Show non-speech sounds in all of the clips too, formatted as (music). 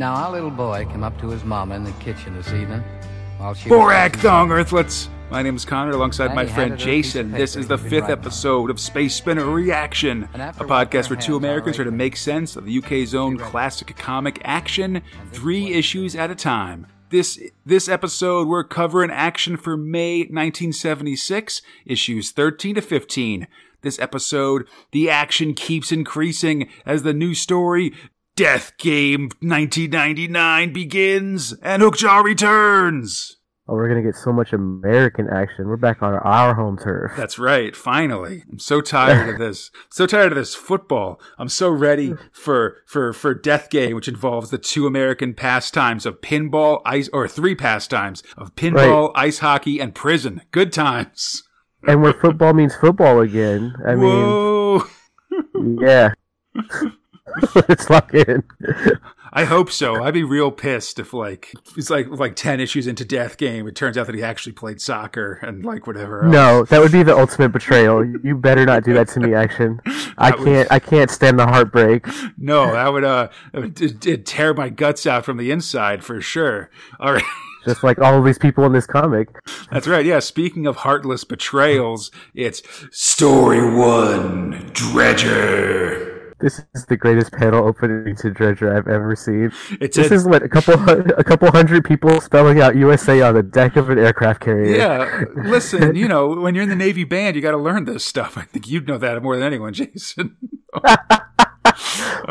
Now, our little boy came up to his mama in the kitchen this evening while she Borak. Thong Earthlets! My name is Connor alongside my friend handed her a piece Jason. This is the fifth episode of Space Spinner Reaction, a podcast where two Americans try to make sense of the UK's own classic comic action, three issues at a time. This this episode we're covering action for May 1976, issues 13 to 15. This episode, the action keeps increasing as the new story Death Game 1999 begins and Hookjaw returns. Oh, we're gonna get so much American action. We're back on our home turf. That's right. Finally, I'm so tired of (laughs) this. So tired of this football. I'm so ready for for for Death Game, which involves the two American pastimes of pinball, ice, or three pastimes of pinball, ice hockey, and prison. Good times. And where football means football again. I Whoa! mean, (laughs) yeah. (laughs) Lock in. I hope so. I'd be real pissed if like it's like like ten issues into Death Game, it turns out that he actually played soccer and like whatever. else. No, that would be the ultimate betrayal. You better not do that to me, (laughs) action. I can't. I can't stand the heartbreak. no, that would uh, it it'd tear my guts out from the inside for sure. All right. Just like all of these people in this comic. That's right. Yeah. Speaking of heartless betrayals, it's story one, Dredger. This is the greatest panel opening to Dredger I've ever seen. (laughs) It's This a, is what a couple a couple hundred people spelling out USA on the deck of an aircraft carrier. yeah. (laughs) Listen, you know, when you're in the Navy band, you got to learn this stuff. I think you'd know that more than anyone, (laughs) Jason.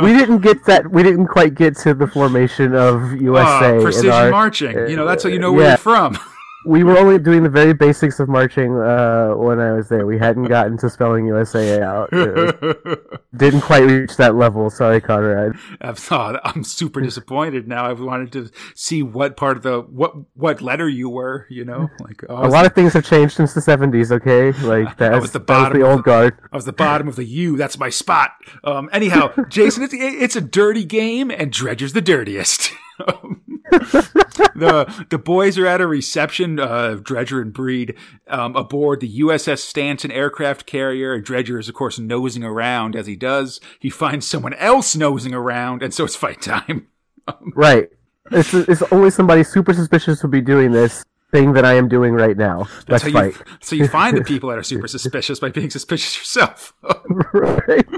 we didn't get that. We didn't quite get to the formation of USA. Ah, in precision our- marching. You know, that's how you know where yeah. you're from. We were only doing the very basics of marching uh, when I was there. We hadn't gotten to spelling USA out. (laughs) Didn't quite reach that level. Sorry, Conrad. I've thought I'm super disappointed now. I wanted to see what part of the what what letter you were. You know, like oh, A lot of things have changed since the '70s. Okay, like (laughs) I that's was the that was bottom the old the- guard. I was the bottom of the U. That's my spot. Um, anyhow, Jason, it's, it's a dirty game, and Dredger's the dirtiest. (laughs) the the boys are at a reception. Uh, Dredger and Breed um, aboard the USS Stanton aircraft carrier, and Dredger is of course nosing around. As he does, he finds someone else nosing around, and so it's fight time. (laughs) Right. It's, it's only somebody super suspicious would be doing this thing that I am doing right now. Let's so fight. you so you find the people that are (laughs) super suspicious by being suspicious yourself. (laughs) right. (laughs)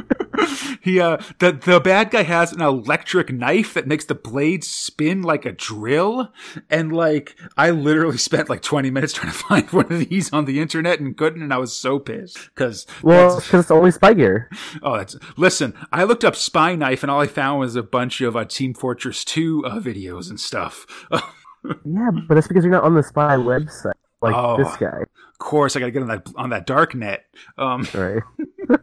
He uh the the bad guy has an electric knife that makes the blade spin like a drill and like I literally spent like 20 minutes trying to find one of these on the internet and couldn't and I was so pissed cuz Well, because it's only spy gear. oh that's listen I looked up spy knife and all I found was a bunch of uh, Team Fortress 2 uh, videos and stuff. Yeah, but that's because you're not on the spy website like Oh. this guy. Of course I got to get on that on that dark net. Um Right. (laughs)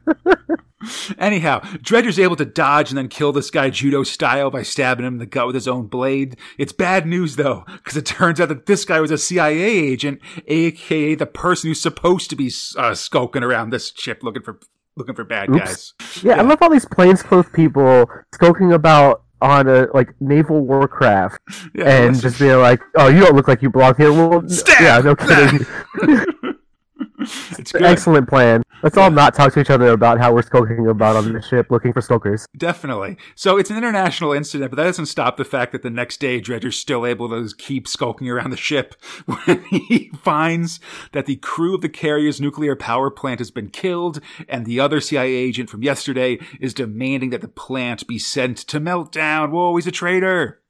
Anyhow, Dredger's able to dodge and then kill this guy judo style by stabbing him in the gut with his own blade. It's bad news though, because it turns out that this guy was a CIA agent, aka the person who's supposed to be uh, skulking around this ship looking for looking for bad Oops. guys. Yeah, Yeah. I love all these plainclothes people skulking about on a like naval warcraft (laughs) Yeah, and just being like, "Oh, you don't look like you belong here." Well, Stab! yeah, no kidding. (laughs) (laughs) it's good. Excellent plan. Let's all not talk to each other about how we're skulking about on the ship looking for skulkers. Definitely. So it's an international incident, but that doesn't stop the fact that the next day Dredger's still able to keep skulking around the ship (laughs) when he finds that the crew of the carrier's nuclear power plant has been killed, and the other CIA agent from yesterday is demanding that the plant be sent to meltdown. Whoa, he's a traitor.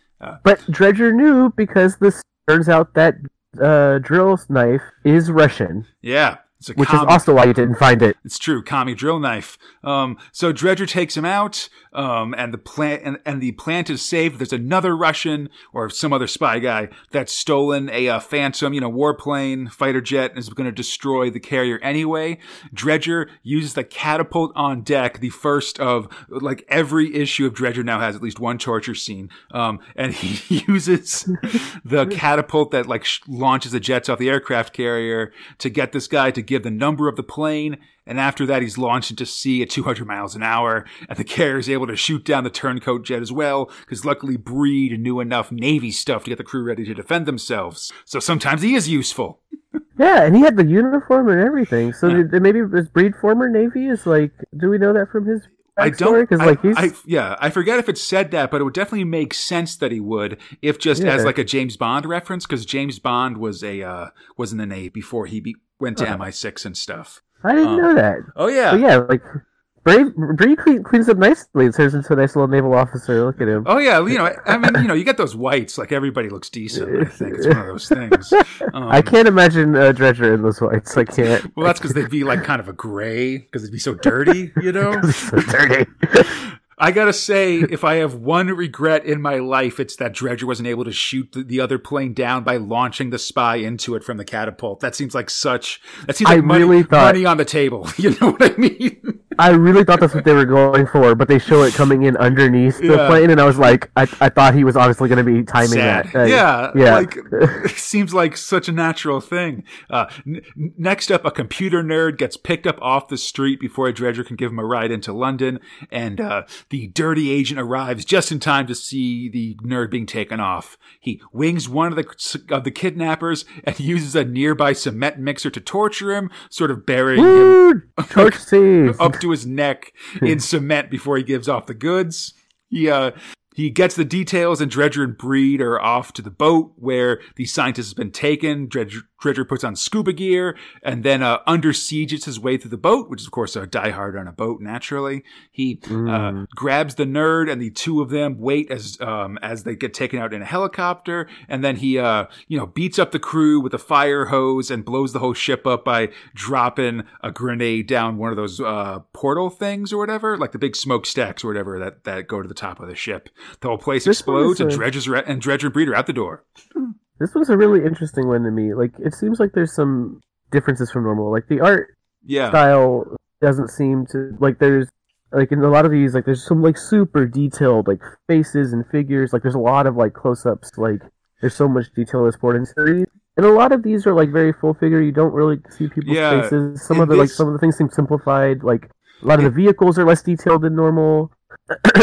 But Dredger knew because this turns out that uh, drill knife is Russian, Yeah. Which is also why you didn't find it. It's true, commie drill knife. Um, so Dredger takes him out, um, and the plant and, and the plant is saved. There's another Russian or some other spy guy that's stolen a uh, Phantom, you know, warplane fighter jet, and is going to destroy the carrier anyway. Dredger uses the catapult on deck, the first of like every issue of Dredger now has at least one torture scene, um, and (laughs) he uses the (laughs) catapult that like sh- launches the jets off the aircraft carrier to get this guy to give the number of the plane. And after that, he's launched into sea at 200 miles an hour, and the carrier is able to shoot down the turncoat jet as well, because luckily Breed knew enough Navy stuff to get the crew ready to defend themselves. So sometimes he is useful. (laughs) Yeah, and he had the uniform and everything. So Yeah. did, maybe his breed former Navy is like. Do we know that from his I don't. Because like he's I- yeah, I forget if it said that, but it would definitely make sense that he would, if just as like a James Bond reference, because James Bond was a uh, was in the Navy before he be, went to Uh-huh. MI6 and stuff. I didn't um, know that. Oh yeah, But yeah, like Brave Bree clean, cleans up nicely and turns into a nice little naval officer. Look at him. Oh yeah, you know, I mean, you know, you get those whites, like everybody looks decent. I think it's one of those things. (laughs) Um, I can't imagine uh, Dredger in those whites. I can't. Well, that's because they'd be like kind of a gray, because it'd be so dirty, you know. (laughs) so dirty. (laughs) I gotta say, if I have one regret in my life, it's that Dredger wasn't able to shoot the, the other plane down by launching the spy into it from the catapult. That seems like such. That seems I like money, really thought- money on the table. (laughs) You know what I mean? I really thought that's what they were going for, but they show it coming in underneath the Yeah. plane, and I was like, I, I thought he was obviously going to be timing Sad. that. Yeah, yeah. Like, (laughs) it seems like such a natural thing. Uh, n- next up, a computer nerd gets picked up off the street before a dredger can give him a ride into London, and uh, the dirty agent arrives just in time to see the nerd being taken off. He wings one of the of the kidnappers and (laughs) uses a nearby cement mixer to torture him, sort of burying him Woo! (laughs) Up to his neck in (laughs) cement before he gives off the goods. He uh he gets the details, and Dredger and Breed are off to the boat where the scientist has been taken. Dredger, Dredger puts on scuba gear and then uh, under sieges his way through the boat, which is of course a Die Hard on a boat. Naturally, he uh, grabs the nerd, and the two of them wait as um, as they get taken out in a helicopter, and then he uh, you know beats up the crew with a fire hose and blows the whole ship up by dropping a grenade down one of those uh, portal things or whatever, like the big smokestacks or whatever that that go to the top of the ship. (laughs) The whole place This explodes, and a- Dredger's re- and Dredger and Breed out the door. (laughs) This was a really interesting one to me. Like, it seems like there's some differences from normal. Like, the art Yeah, style doesn't seem to like there's like in a lot of these like there's some like super detailed like faces and figures. Like there's a lot of like close-ups. Like there's so much detail that's poured into these and a lot of these are like very full figure. You don't really see people's Yeah, faces. Some of the like some of the things seem simplified. Like a lot of the vehicles are less detailed than normal (coughs)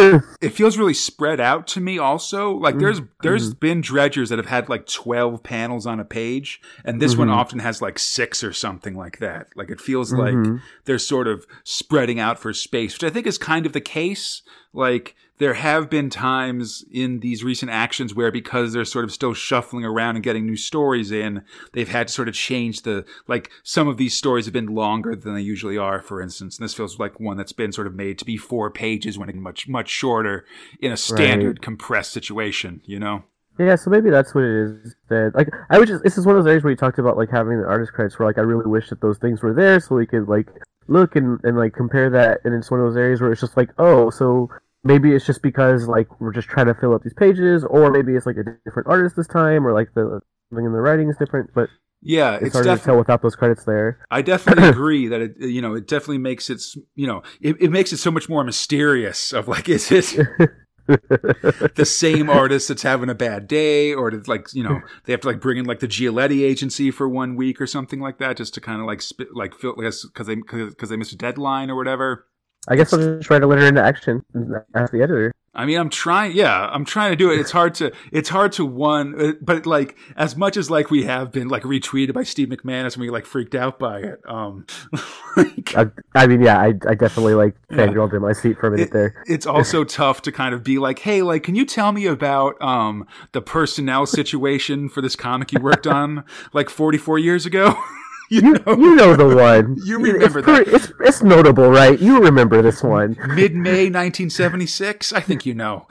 it feels really spread out to me also like there's Mm-hmm. there's been dredgers that have had like 12 panels on a page and this one Mhm. often has like six or something like that like it feels Mhm. like they're sort of spreading out for space which i think is kind of the case like there have been times in these recent actions where because they're sort of still shuffling around and getting new stories in they've had to sort of change the like some of these stories have been longer than they usually are for instance. And this feels like one that's been sort of made to be four pages when it's much much shorter in a standard compressed situation you know? Yeah, so maybe that's what it is. That like I would just this is one of those areas where you talked about like having the artist credits where like I really wish that those things were there so we could like look and, and like compare that. And it's one of those areas where it's just like, oh, so maybe it's just because like we're just trying to fill up these pages, or maybe it's like a different artist this time, or like the something in the writing is different, but yeah it's, it's, hard to tell without those credits there. I definitely (clears throat) agree that it, you know, it definitely makes it, you know, it, it makes it so much more mysterious of like, (laughs) is it (laughs) the same artist that's having a bad day or did like, you know, they have to like bring in like the Giolitti agency for one week or something like that just to kind of like spit, like feel, because they, because they missed a deadline or whatever. I guess I'll just try to let her into action and ask the editor. I mean, I'm trying. Yeah, I'm trying to do it. It's hard to. It's hard to one. uh, But like, as much as like we have been like retweeted by Steve MacManus and we like freaked out by it. Um, (laughs) like, I, I mean, yeah, I, I definitely like Yeah. fangirled in my seat for a minute it- there. it's also tough to kind of be like, hey, like, can you tell me about um the personnel situation for this comic you worked on like 44 years ago? (laughs) (laughs) you You, know, you know the one. (laughs) You It's remember pretty- It's, it's notable, right? You remember this one. (laughs) mid May 1976. I think you know.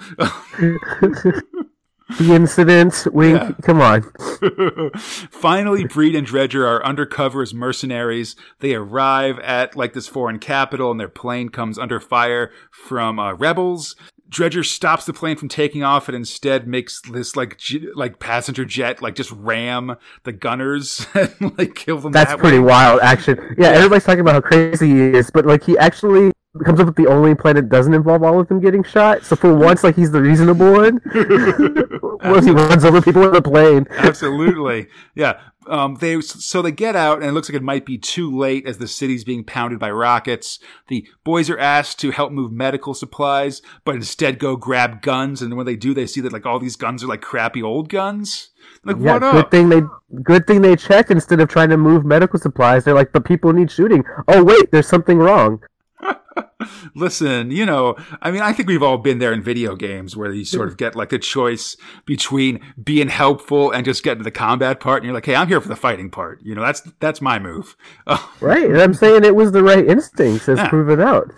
The incident, wink, Yeah. come on. Finally, Breed and Dredger are undercover as mercenaries. They arrive at like this foreign capital, and their plane comes under fire from uh, rebels. Dredger stops the plane from taking off, and instead makes this like j- like passenger jet like just ram the gunners (laughs) and like kill them. That's that pretty way. wild, action. Yeah, everybody's talking about how crazy he is, but like he actually comes up with the only plan that doesn't involve all of them getting shot. So for once, like he's the reasonable one. (laughs) well, he (laughs) runs over people with a plane. Absolutely, yeah. Um, they so they get out, and it looks like it might be too late as the city's being pounded by rockets. The boys are asked to help move medical supplies, but instead go grab guns. And when they do, they see that like all these guns are like crappy old guns. Like Yeah, what good up? thing they good thing they checked instead of trying to move medical supplies. They're like, but people need shooting. Oh wait, there's something wrong. (laughs) Listen, you know, I mean, I think we've all been there in video games where you sort of get like a choice between being helpful and just getting to the combat part, and you're like, hey, I'm here for the fighting part. You know, that's that's my move. (laughs) right, and I'm saying it was the right instincts as Yeah. proven out.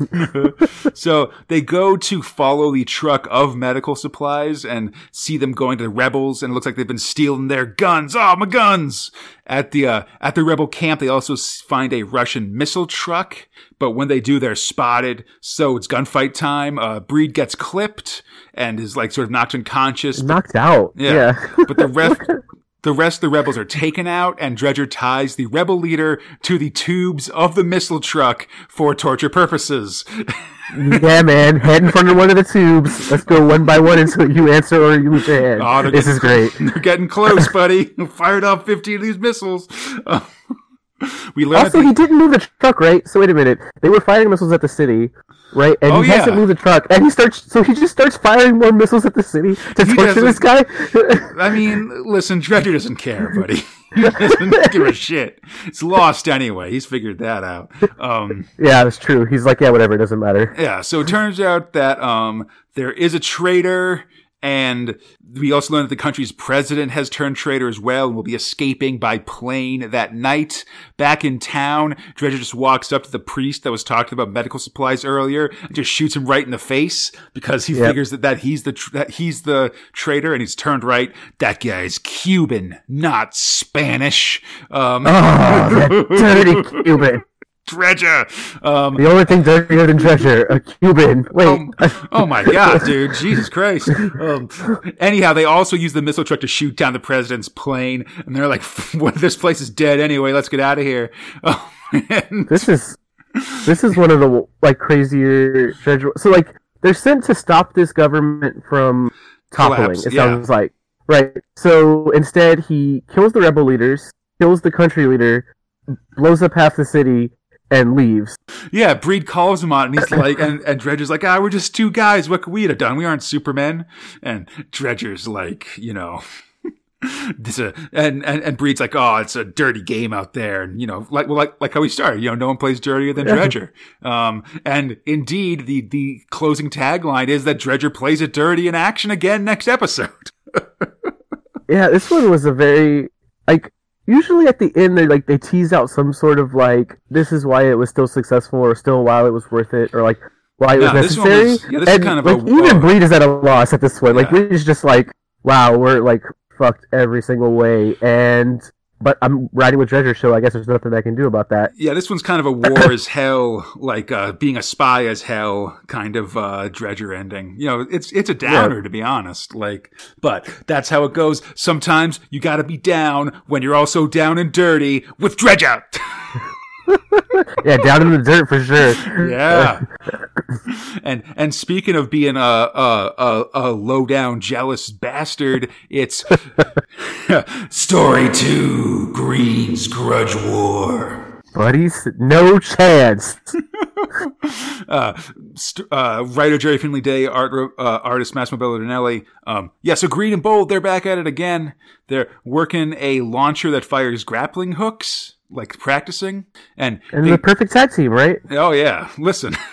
(laughs) so they go to follow the truck of medical supplies and see them going to the rebels, and it looks like they've been stealing their guns. Oh, my guns! At the uh, at the rebel camp, they also find a Russian missile truck, but when they do, they're spotted. So it's gunfight time. Uh, Breed gets clipped and is like sort of knocked unconscious. but- Knocked out. yeah, Yeah. but the rest. (laughs) The rest of the rebels are taken out, and Dredger ties the rebel leader to the tubes of the missile truck for torture purposes. (laughs) yeah, man. Head in front of one of the tubes. Let's go one by one until you answer or you lose your hand. Oh, this is great. (laughs) They're getting close, buddy. Fired off 15 of these missiles. Uh, (laughs) we learn Also, he didn't move the truck, right? So wait a minute. They were firing missiles at the city, right? And Oh, he hasn't yeah. moved the truck, and he starts. So he just starts firing more missiles at the city to He torture this guy. (laughs) I mean, listen, Dredger doesn't care, buddy. (laughs) he doesn't give a shit. It's lost anyway. He's figured that out. Um, yeah, that's true. He's like, yeah, whatever. It doesn't matter. yeah, so it turns out that um, there is a traitor, and we also learn that the country's president has turned traitor as well and will be escaping by plane that night. Back in town, Dredger just walks up to the priest that was talking about medical supplies earlier and just shoots him right in the face because he Yep. figures that, that he's the tr- that he's the traitor and he's turned right. That guy is Cuban, not Spanish. Um, Oh, that dirty (laughs) Cuban. Dredger. Um, The only thing dirtier than treasure, a Cuban. Wait. Oh, oh my (laughs) god, dude. Jesus Christ. Um, anyhow, they also use the missile truck to shoot down the president's plane, and they're like, (laughs) well, this place is dead anyway, let's get out of here. (laughs) Oh, this is this is one of the like crazier treasure. So like they're sent to stop this government from toppling. Collapse, it yeah. sounds like right. So instead, he kills the rebel leaders, kills the country leader, blows up half the city, and leaves. yeah, Breed calls him on, and he's like, and, and Dredger's like, ah, we're just two guys. What could we have done? We aren't Supermen. And Dredger's like, you know. (laughs) This a, and, and and Breed's like, oh, it's a dirty game out there, and you know, like well, like like how we started, you know, no one plays dirtier than Dredger. Um, and indeed, the the closing tagline is that Dredger plays it dirty in action again next episode. (laughs) Yeah, this one was a very like. Usually at the end, they like they tease out some sort of like this is why it was still successful, or still while it was worth it, or like why it was No, one necessary. was- yeah, and kind of a- like even uh, Breed is at a loss at this point. Like Yeah. Breed is just like, wow, we're like fucked every single way, and but I'm riding with Dredger, so I guess there's nothing I can do about that. Yeah, this one's kind of a war as hell, like uh, being a spy as hell kind of uh, Dredger ending. You know, it's it's a downer to be honest. Like, but that's how it goes. Sometimes you got to be down when you're also down and dirty with Dredger. (laughs) (laughs) Yeah, down in the dirt for sure. yeah. and and speaking of being a a a, a low down jealous bastard, it's (laughs) story two: Green's Grudge War. buddies, no chance. (laughs) uh, st- uh, writer Gerry Finley-Day, art uh, artist Massimo Belardinelli. Um, yeah, so Green and Bold, they're back at it again. They're working a launcher that fires grappling hooks, like practicing. And, And they- the perfect tag team, right? oh yeah, listen. (laughs)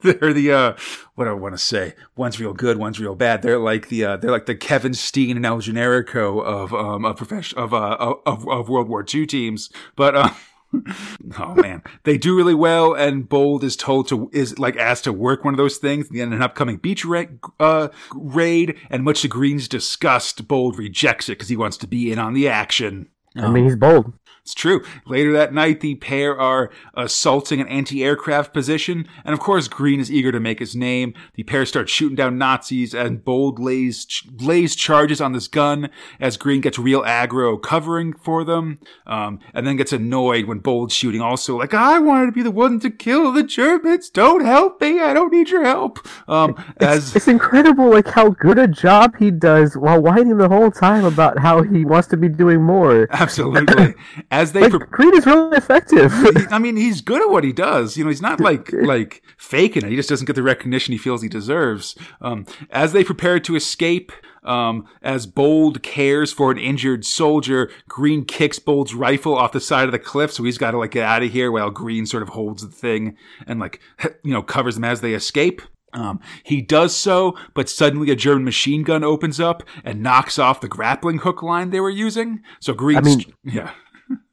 They're the uh, what do I want to say? One's real good, one's real bad. They're like the uh, they're like the Kevin Steen and El Generico of um of profession of uh of, of World War II teams. But uh, (laughs) oh man, they do really well. And Bold is told to is like asked to work one of those things in an upcoming beach ra- uh, raid. And much to Green's disgust, Bold rejects it because he wants to be in on the action. I mean, he's bold. It's true. Later that night, the pair are assaulting an anti-aircraft position, and of course, Green is eager to make his name. The pair start shooting down Nazis, and Bold lays lays charges on this gun as Green gets real aggro covering for them, um, and then gets annoyed when Bold's shooting. Also, like I wanted to be the one to kill the Germans. Don't help me. I don't need your help. Um, as It's incredible, like how good a job he does while whining the whole time about how he wants to be doing more. absolutely (laughs) as they. Like pre- Green is really effective. He- I mean, he's good at what he does. You know, he's not (laughs) like like faking it. He just doesn't get the recognition he feels he deserves. Um, as they prepare to escape, Um, as Bold cares for an injured soldier, Green kicks Bold's rifle off the side of the cliff, so he's got to like get out of here while Green sort of holds the thing and like (laughs) you know covers them as they escape. Um, he does so, but suddenly a German machine gun opens up and knocks off the grappling hook line they were using. So Green, I mean- yeah,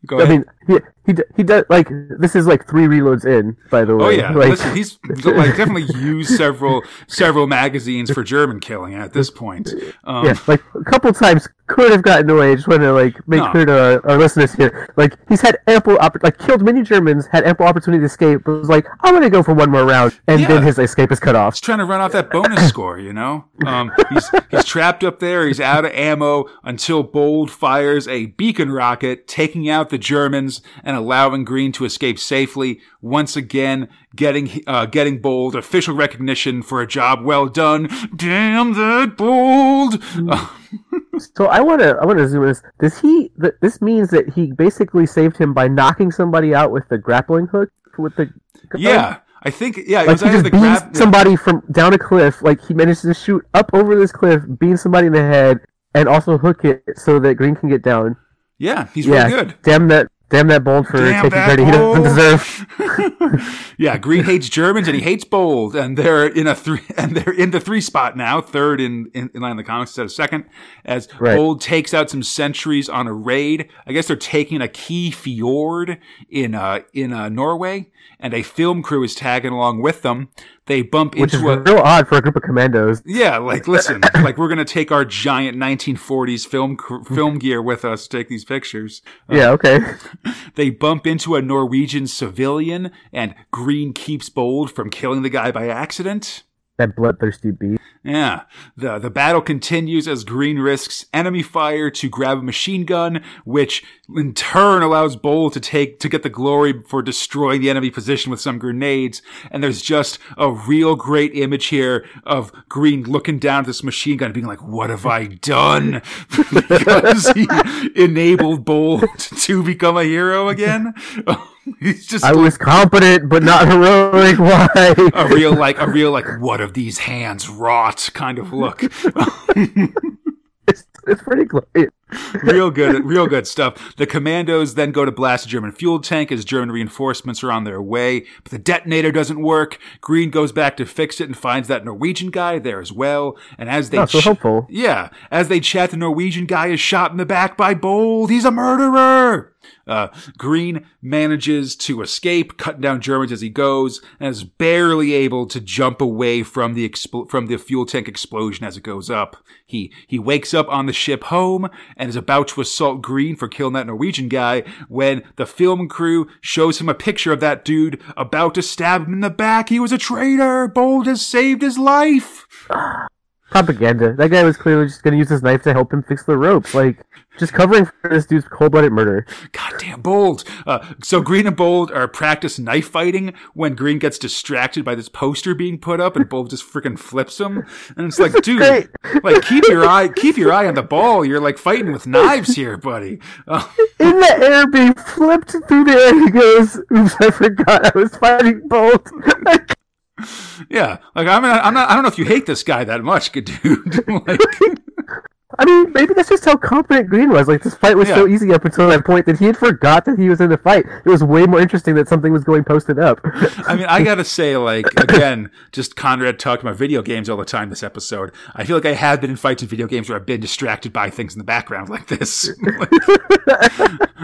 go I ahead. mean, he he he does like this is like three reloads in. By the way, Oh yeah, like Listen, he's like definitely used (laughs) several several magazines for German killing at this point. Um, yeah, like a couple times could have gotten away. I just want to like make No. clear to our, our listeners here. Like he's had ample opp- like killed many Germans, had ample opportunity to escape, but was like, I'm gonna go for one more round, and Yeah. then his escape is cut off. He's trying to run off that bonus (coughs) score, you know. Um, he's he's trapped up there. He's out of ammo until Bold fires a beacon rocket, taking out the Germans and allowing Green to escape safely. Once again, getting uh, getting Bold official recognition for a job well done. Damn that Bold! Uh, (laughs) So I want to I want to zoom in. This. Does he? Th- this means that he basically saved him by knocking somebody out with the grappling hook with the. yeah, I think yeah. It Like was he just the beams somebody from down a cliff. Like he managed to shoot up over this cliff, beam somebody in the head, and also hook it so that Green can get down. Yeah, he's yeah, really good. damn that, damn that bold for Damn taking credit he doesn't deserve. yeah, Green hates Germans and he hates Bold, and they're in a three (laughs) and they're in the three spot now, third in in, in line in the comics instead of second. As Right. Bold takes out some sentries on a raid. I guess they're taking a key fjord in uh in uh, Norway, and a film crew is tagging along with them. They bump Which is into a real odd for a group of commandos. yeah, like listen, (laughs) like we're gonna take our giant 1940s film (laughs) film gear with us to take these pictures. Uh, Yeah, okay. (laughs) they bump into a Norwegian civilian, and Green keeps Bold from killing the guy by accident. That bloodthirsty beast. Yeah, the the battle continues as Green risks enemy fire to grab a machine gun, which in turn allows Bold to take to get the glory for destroying the enemy position with some grenades. And there's just a real great image here of Green looking down at this machine gun, and being like, "What have I done?" (laughs) because he enabled Bold (laughs) to become a hero again. (laughs) (laughs) He's just I was competent, but not heroic. (laughs) Why? a real like a real like what of these hands wrought kind of look. (laughs) It's, it's pretty close. Real good, real good stuff. The commandos then go to blast a German fuel tank as German reinforcements are on their way, but the detonator doesn't work. Green goes back to fix it and finds that Norwegian guy there as well. And as they Oh, so ch- hopeful. yeah, as they chat, the Norwegian guy is shot in the back by Bold. He's a murderer. Uh, Green manages to escape, cutting down Germans as he goes, and is barely able to jump away from the expl- from the fuel tank explosion as it goes up. He he wakes up on the ship home and is about to assault Green for killing that Norwegian guy when the film crew shows him a picture of that dude about to stab him in the back. He was a traitor. Bold has saved his life. Propaganda. That guy was clearly just going to use his knife to help him fix the ropes. Like, just covering for this dude's cold-blooded murder. Goddamn bold. Uh, so Green and Bold are practice knife fighting when Green gets distracted by this poster being put up and Bold just freaking flips him. And it's like, dude, great. like keep your eye, keep your eye on the ball. You're like fighting with knives here, buddy. Uh, In the air, being flipped through the air, he goes, "Oops, I forgot I was fighting Bold." (laughs) (laughs) Yeah, like I'm not, I'm not, I don't know if you hate this guy that much, good (laughs) dude. like, I mean, maybe that's just how confident Green was. Like, this fight was so easy up until that point that he had forgot that he was in the fight. It was way more interesting that something was going posted up. I mean, I gotta say, like, (laughs) again, just Conrad talking about video games all the time this episode. I feel like I have been in fights in video games where I've been distracted by things in the background like this. Like,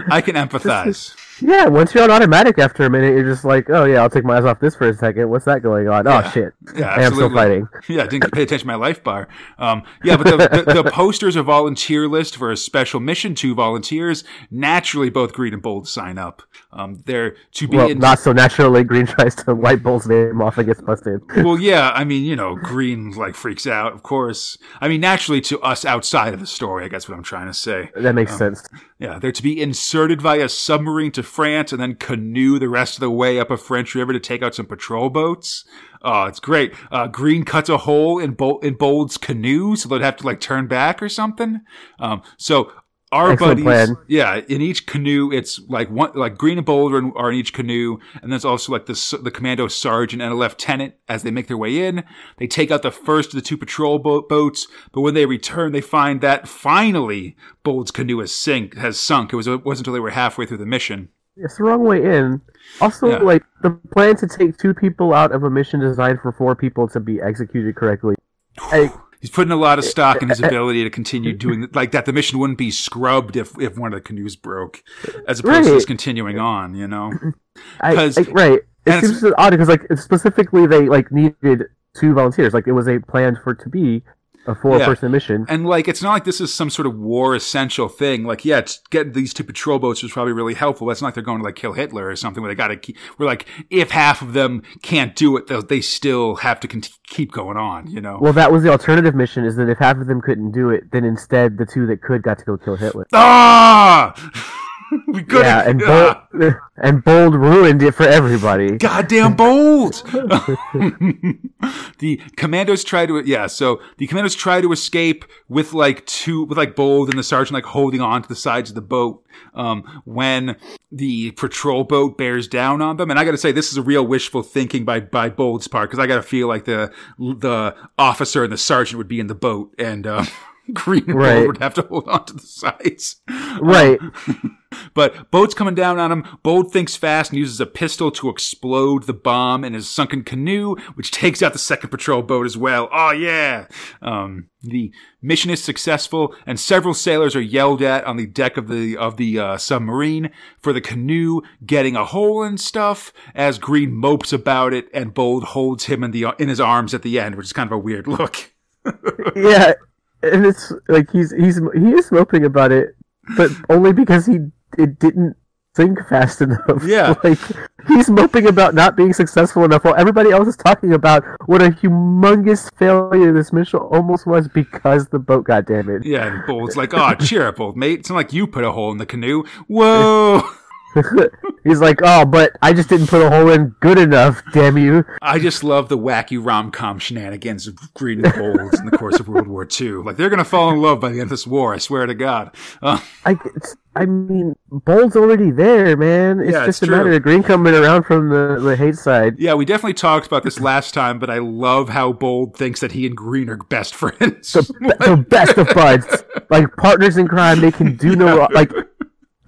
I can empathize. Yeah, once you're on automatic after a minute, you're just like, oh yeah, I'll take my eyes off this for a second. What's that going on? Yeah. Oh shit. Yeah, I am still fighting. Yeah, I didn't pay attention to my life bar. Um, yeah, but the, the, the (laughs) poster's a volunteer list for a special mission to volunteers. Naturally, both Green and Bold sign up. Um, they're to be Well, in- not so naturally. Green tries to wipe Bold's name off and gets busted. well, yeah, I mean, you know, Green like freaks out, of course. I mean, naturally to us outside of the story, I guess what I'm trying to say. That makes sense. Yeah, they're to be inserted via submarine to France and then canoe the rest of the way up a French river to take out some patrol boats. Oh, it's great. Uh, Green cuts a hole in, in Bold's canoe, so they'd have to like turn back or something. Um, so our Excellent buddies, plan. yeah, in each canoe, it's like one, like Green and Boulder are in- each canoe, and there's also like the the commando sergeant and a lieutenant as they make their way in. They take out the first of the two patrol bo- boats, but when they return, they find that finally Bold's canoe has sink has sunk. It was it wasn't until they were halfway through the mission. It's the wrong way in. Also, Yeah. like the plan to take two people out of a mission designed for four people to be executed correctly. I, He's putting a lot of stock in his (laughs) ability to continue doing like that. The mission wouldn't be scrubbed if if one of the canoes broke, as opposed to just continuing on. You know. (clears throat) I, like, right. It seems odd because like specifically they like needed two volunteers. Like it was a planned for to be a four-person mission. And like, it's not like this is some sort of war essential thing. Like, yeah, it's getting these two patrol boats was probably really helpful. That's not like they're going to like kill Hitler or something where they got to keep, we're like, if half of them can't do it, they still have to con- keep going on, you know? Well, that was the alternative mission. Is that if half of them couldn't do it, then instead the two that could got to go kill Hitler. ah! (laughs) (laughs) we couldn't. Yeah, and ah! Bold, (laughs) and Bold ruined it for everybody. goddamn bold. (laughs) the commandos try to yeah, so the commandos try to escape with like two with like bold and the sergeant like holding on to the sides of the boat. Um, when the patrol boat bears down on them, and I got to say this is a real wishful thinking by by Bold's part because I got to feel like the the officer and the sergeant would be in the boat and. Uh, (laughs) Green and Right. Bold would have to hold on to the sides. (laughs) Right. But Boat's coming down on him. Bold thinks fast and uses a pistol to explode the bomb in his sunken canoe, which (laughs) takes out the second patrol boat as well. Oh yeah! Um, the mission is successful, and several sailors are yelled at on the deck of the of the uh, submarine for the canoe getting a hole and stuff. As Green mopes about it, and Bold holds him in the in his arms at the end, which is kind of a weird look. yeah, and it's like he's he's he is moping about it, but only because he it didn't think fast enough. Yeah. (laughs) like he's moping about not being successful enough, while everybody else is talking about what a humongous failure this mission almost was because the boat got damaged. Yeah, and Bold's like, "Oh, cheer up, old mate! It's not like you put a hole in the canoe." Whoa! (laughs) (laughs) (laughs) he's like, oh, but I just didn't put a hole in good enough. Damn you! I just love the wacky rom com shenanigans of Green and Bold in the course of World War II. Like they're gonna fall in love by the end of this war. I swear to God. Uh, I, I mean, Bold's already there, man. It's Yeah, it's just a true. matter of Green coming around from the, the hate side. yeah, we definitely talked about this last time, but I love how Bold thinks that he and Green are best friends. the (laughs) best of buds, like partners in crime. They can do no wrong. Like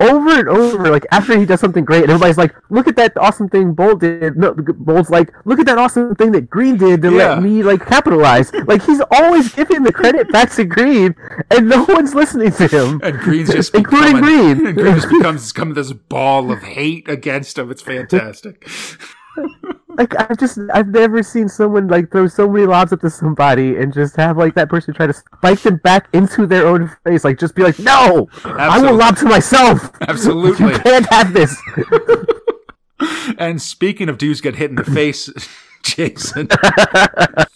over and over. Like after he does something great, and everybody's like, "Look at that awesome thing Bold did." No, Bold's like, "Look at that awesome thing that Green did to Yeah. let me like capitalize." Like he's always giving the credit (laughs) back to Green, and no one's listening to him, and Green's just (laughs) including becoming- Green. And Green just (laughs) becomes become this ball of hate against him. It's fantastic. Like I've just I've never seen someone like throw so many lobs up to somebody and just have like that person try to spike them back into their own face. Like just be like, no, I will lob to myself. (laughs) Absolutely. you can't have this. (laughs) And speaking of dudes get hit in the face, (laughs) Jason.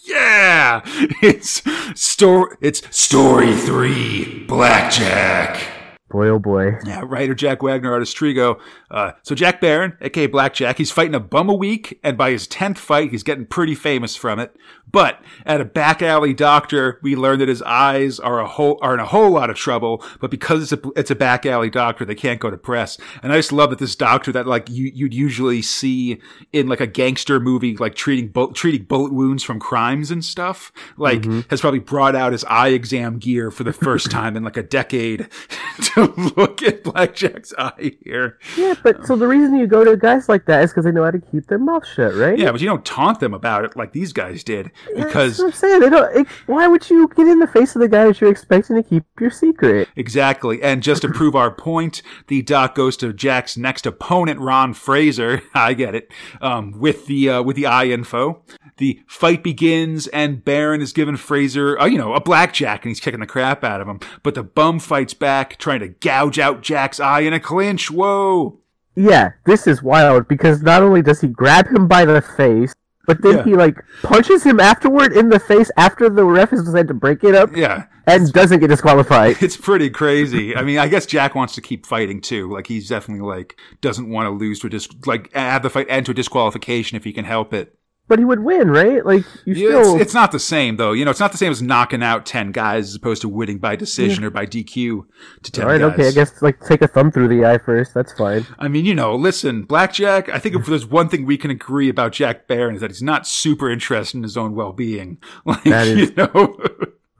yeah, it's story. It's story three, Blackjack. Boy, oh boy. Yeah, writer Jack Wagner, artist Trigo. Uh, so Jack Barron, aka Blackjack, he's fighting a bum a week, and by his tenth fight, he's getting pretty famous from it. But at a back alley doctor, we learn that his eyes are a whole are in a whole lot of trouble. But because it's a it's a back alley doctor, they can't go to press. And I just love that this doctor that like you you'd usually see in like a gangster movie, like treating bu- treating bullet wounds from crimes and stuff, like has probably brought out his eye exam gear for the first (laughs) time in like a decade (laughs) to (laughs) look at Blackjack's eye here. Yeah, but so the reason you go to guys like that is because they know how to keep their mouth shut, right? Yeah, but you don't taunt them about it like these guys did because That's what I'm saying. They don't. It, why would you get in the face of the guy that you're expecting to keep your secret? Exactly. And just to prove our point, the doc goes to Jack's next opponent, Ron Fraser. (laughs) I get it. Um, with the, uh, with the eye info. The fight begins and Barron is giving Fraser, uh, you know, a blackjack and he's kicking the crap out of him. But the bum fights back, trying to gouge out Jack's eye in a clinch. Whoa. Yeah, this is wild because not only does he grab him by the face, but then Yeah. he like punches him afterward in the face after the ref has decided to break it up Yeah. and doesn't get disqualified. (laughs) It's pretty crazy. I mean, I guess Jack wants to keep fighting too. Like he's definitely like doesn't want to lose to a dis- like have the fight end to a disqualification if he can help it. But he would win, right? Like you Yeah, still. it's, it's not the same though. You know, it's not the same as knocking out ten guys as opposed to winning by decision or by DQ to ten all right, guys. okay. I guess like take a thumb through the eye first. That's fine. I mean, you know, listen, Blackjack. I think if there's one thing we can agree about Jack Barron is that he's not super interested in his own well-being. (laughs) Like, That is- you know.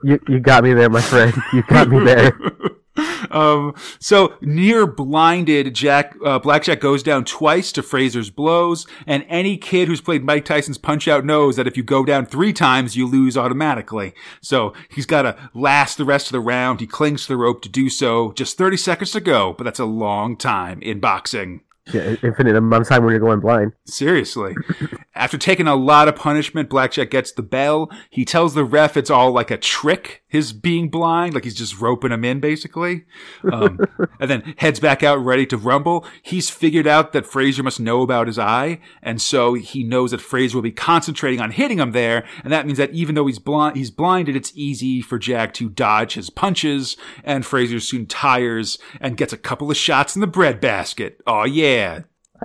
You you got me there, my friend. You got me there. (laughs) um, so near blinded, Jack uh, Blackjack goes down twice to Fraser's blows, and any kid who's played Mike Tyson's Punch Out knows that if you go down three times, you lose automatically. So he's got to last the rest of the round. He clings to the rope to do so. Just 30 seconds to go, but that's a long time in boxing. Yeah, infinite amount of time when you're going blind. Seriously. After taking a lot of punishment, Blackjack gets the bell. He tells the ref it's all like a trick, his being blind, like he's just roping him in, basically. Um, (laughs) and then heads back out ready to rumble. He's figured out that Fraser must know about his eye, and so he knows that Fraser will be concentrating on hitting him there, and that means that even though he's blind, he's blinded, it's easy for Jack to dodge his punches, and Fraser soon tires and gets a couple of shots in the breadbasket. Oh yeah.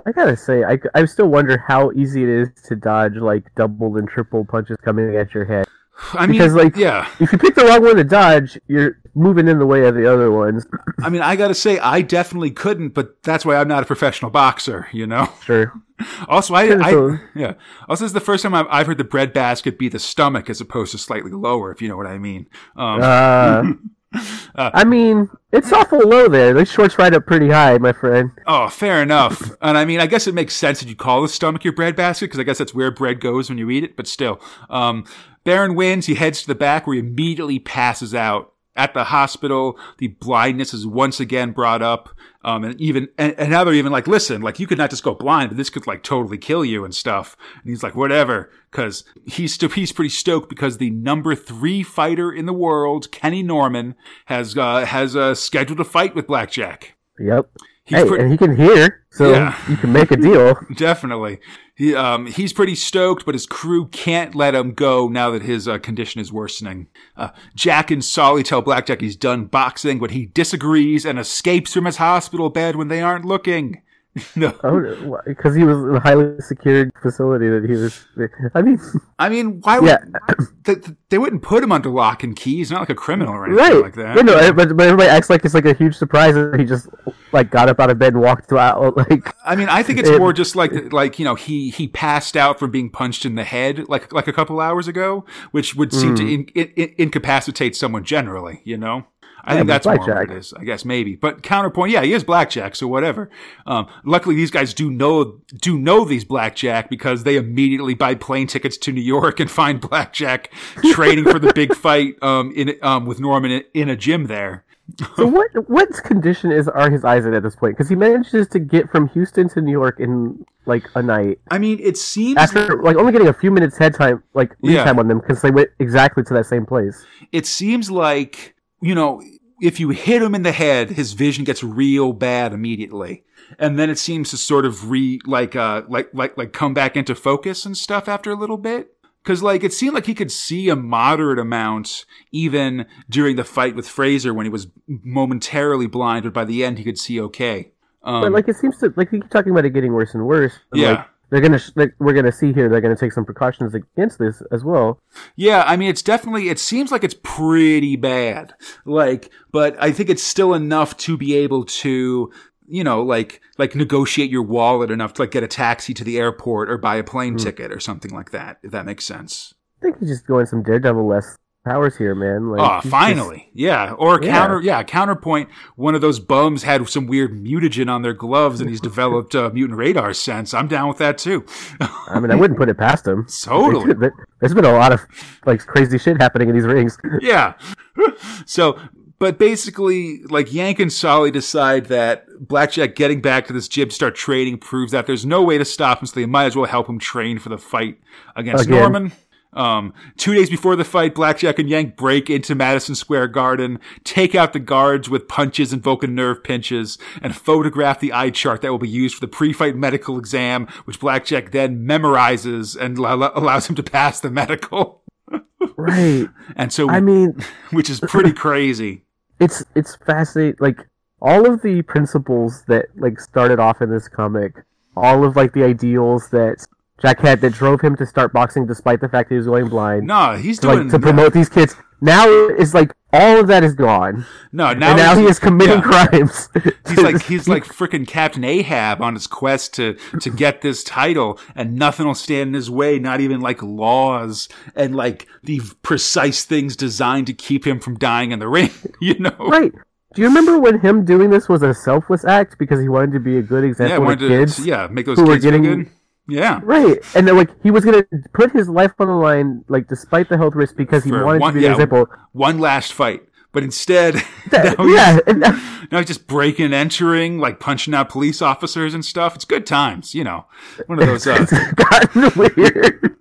I gotta say, I, I still wonder how easy it is to dodge like double and triple punches coming at your head. I mean, Because, like- yeah. If you pick the wrong one to dodge, you're moving in the way of the other ones. I mean, I gotta say, I definitely couldn't, but that's why I'm not a professional boxer, you know? Sure. Also, I, I yeah. Also, this is the first time I've, I've heard the breadbasket be the stomach as opposed to slightly lower, if you know what I mean. Um, Uh, (laughs) I mean, it's awful low there. Those shorts right up pretty high, my friend. oh, fair enough. and I mean, I guess it makes sense that you call the stomach your breadbasket, because I guess that's where bread goes when you eat it, but still. Um, Barron wins. He heads to the back where he immediately passes out. At the hospital, the blindness is once again brought up. Um, and even, and, and now they're even like, listen, like you could not just go blind, but this could like totally kill you and stuff. And he's like, whatever, cause he's still, he's pretty stoked because the number three fighter in the world, Kenny Norman, has, uh, has, uh, scheduled a fight with Blackjack. Yep. He's hey, pre- and he can hear, so Yeah. you can make a deal. (laughs) Definitely. He, um, he's pretty stoked, but his crew can't let him go now that his uh, condition is worsening. Uh, Jack and Solly tell Blackjack he's done boxing, but he disagrees and escapes from his hospital bed when they aren't looking. (laughs) no. Because he was in a highly secured facility that he was. I mean, I mean, why would Yeah. (coughs) they, they wouldn't put him under lock and key? He's not like a criminal or anything right? like that. You know, eh, but, but everybody acts like it's like a huge surprise that he just like got up out of bed and walked out. (laughs) Like, I mean, I think it's It- more just like like you know he he passed out from being punched in the head like like a couple hours ago, which would seem to in, in, in- incapacitate someone generally. You know, I Yeah, think that's more what blackjack. it is. I guess maybe, but counterpoint, yeah, he is blackjack, so whatever. Um, luckily, these guys do know do know these blackjack because they immediately buy plane tickets to New York and find (laughs) blackjack training for the big (laughs) fight um in um with Norman in, in a gym there. so what? What condition is are his eyes in at this point? Because he manages to get from Houston to New York in like a night I mean, it seems after like only getting a few minutes head time, like lead Yeah. time on them because they went exactly to that same place. it seems like you know if you hit him in the head his vision gets real bad immediately and then it seems to sort of re like uh like like like come back into focus and stuff after a little bit because like it seemed like he could see a moderate amount even during the fight with fraser when he was momentarily blind but by the end he could see okay um, But like it seems to like we keep talking about it getting worse and worse. Yeah. Like, they're gonna like, we're gonna see here they're gonna take some precautions against this as well. Yeah, I mean, it's definitely, it seems like it's pretty bad. Like, but I think it's still enough to be able to, you know, like, like negotiate your wallet enough to like get a taxi to the airport or buy a plane hmm. ticket or something like that, if that makes sense. I think he's just going some daredevil less powers here, man. Like, Oh, he's just- finally. Yeah. Or Yeah. counter, yeah, counterpoint. One of those bums had some weird mutagen on their gloves and he's developed uh, mutant radar sense. I'm down with that too. I mean, I wouldn't put it past him. (laughs) Totally. There- There's been a lot of like crazy shit happening in these rings. (laughs) yeah. so, but basically, like Yank and Solly decide that Blackjack getting back to this gym, start trading, proves that there's no way to stop him, so they might as well help him train for the fight against Again. Norman. Um, two days before the fight, Blackjack and Yank break into Madison Square Garden, take out the guards with punches and Vulcan nerve pinches, and photograph the eye chart that will be used for the pre-fight medical exam, which Blackjack then memorizes and allo- allows him to pass the medical. Right. (laughs) And so, I mean, (laughs) which is pretty crazy. it's it's fascinating. Like all of the principles that like started off in this comic, all of like the ideals that Jackhead that drove him to start boxing despite the fact that he was going blind. No, he's to, doing like, to promote these kids. Now it's like all of that is gone. No, now, now he is committing yeah. crimes. He's like (laughs) he's like freaking Captain Ahab on his quest to to get this title, and nothing will stand in his way. Not even like laws and like the precise things designed to keep him from dying in the (laughs) ring. You know, right. Do you remember when him doing this was a selfless act because he wanted to be a good Yeah, example to wanted kids? to yeah make those who were kids feel getting- good. Yeah, Right, and then, like he was gonna put his life on the line, like despite the health risk, because he For wanted one- to be yeah, an example. one last fight, but instead, (laughs) That- now he's- yeah, and, uh, (laughs) Now he's just breaking and entering, like punching out police officers and stuff. It's good times, you know. One of those uh, it's gotten (laughs) weird.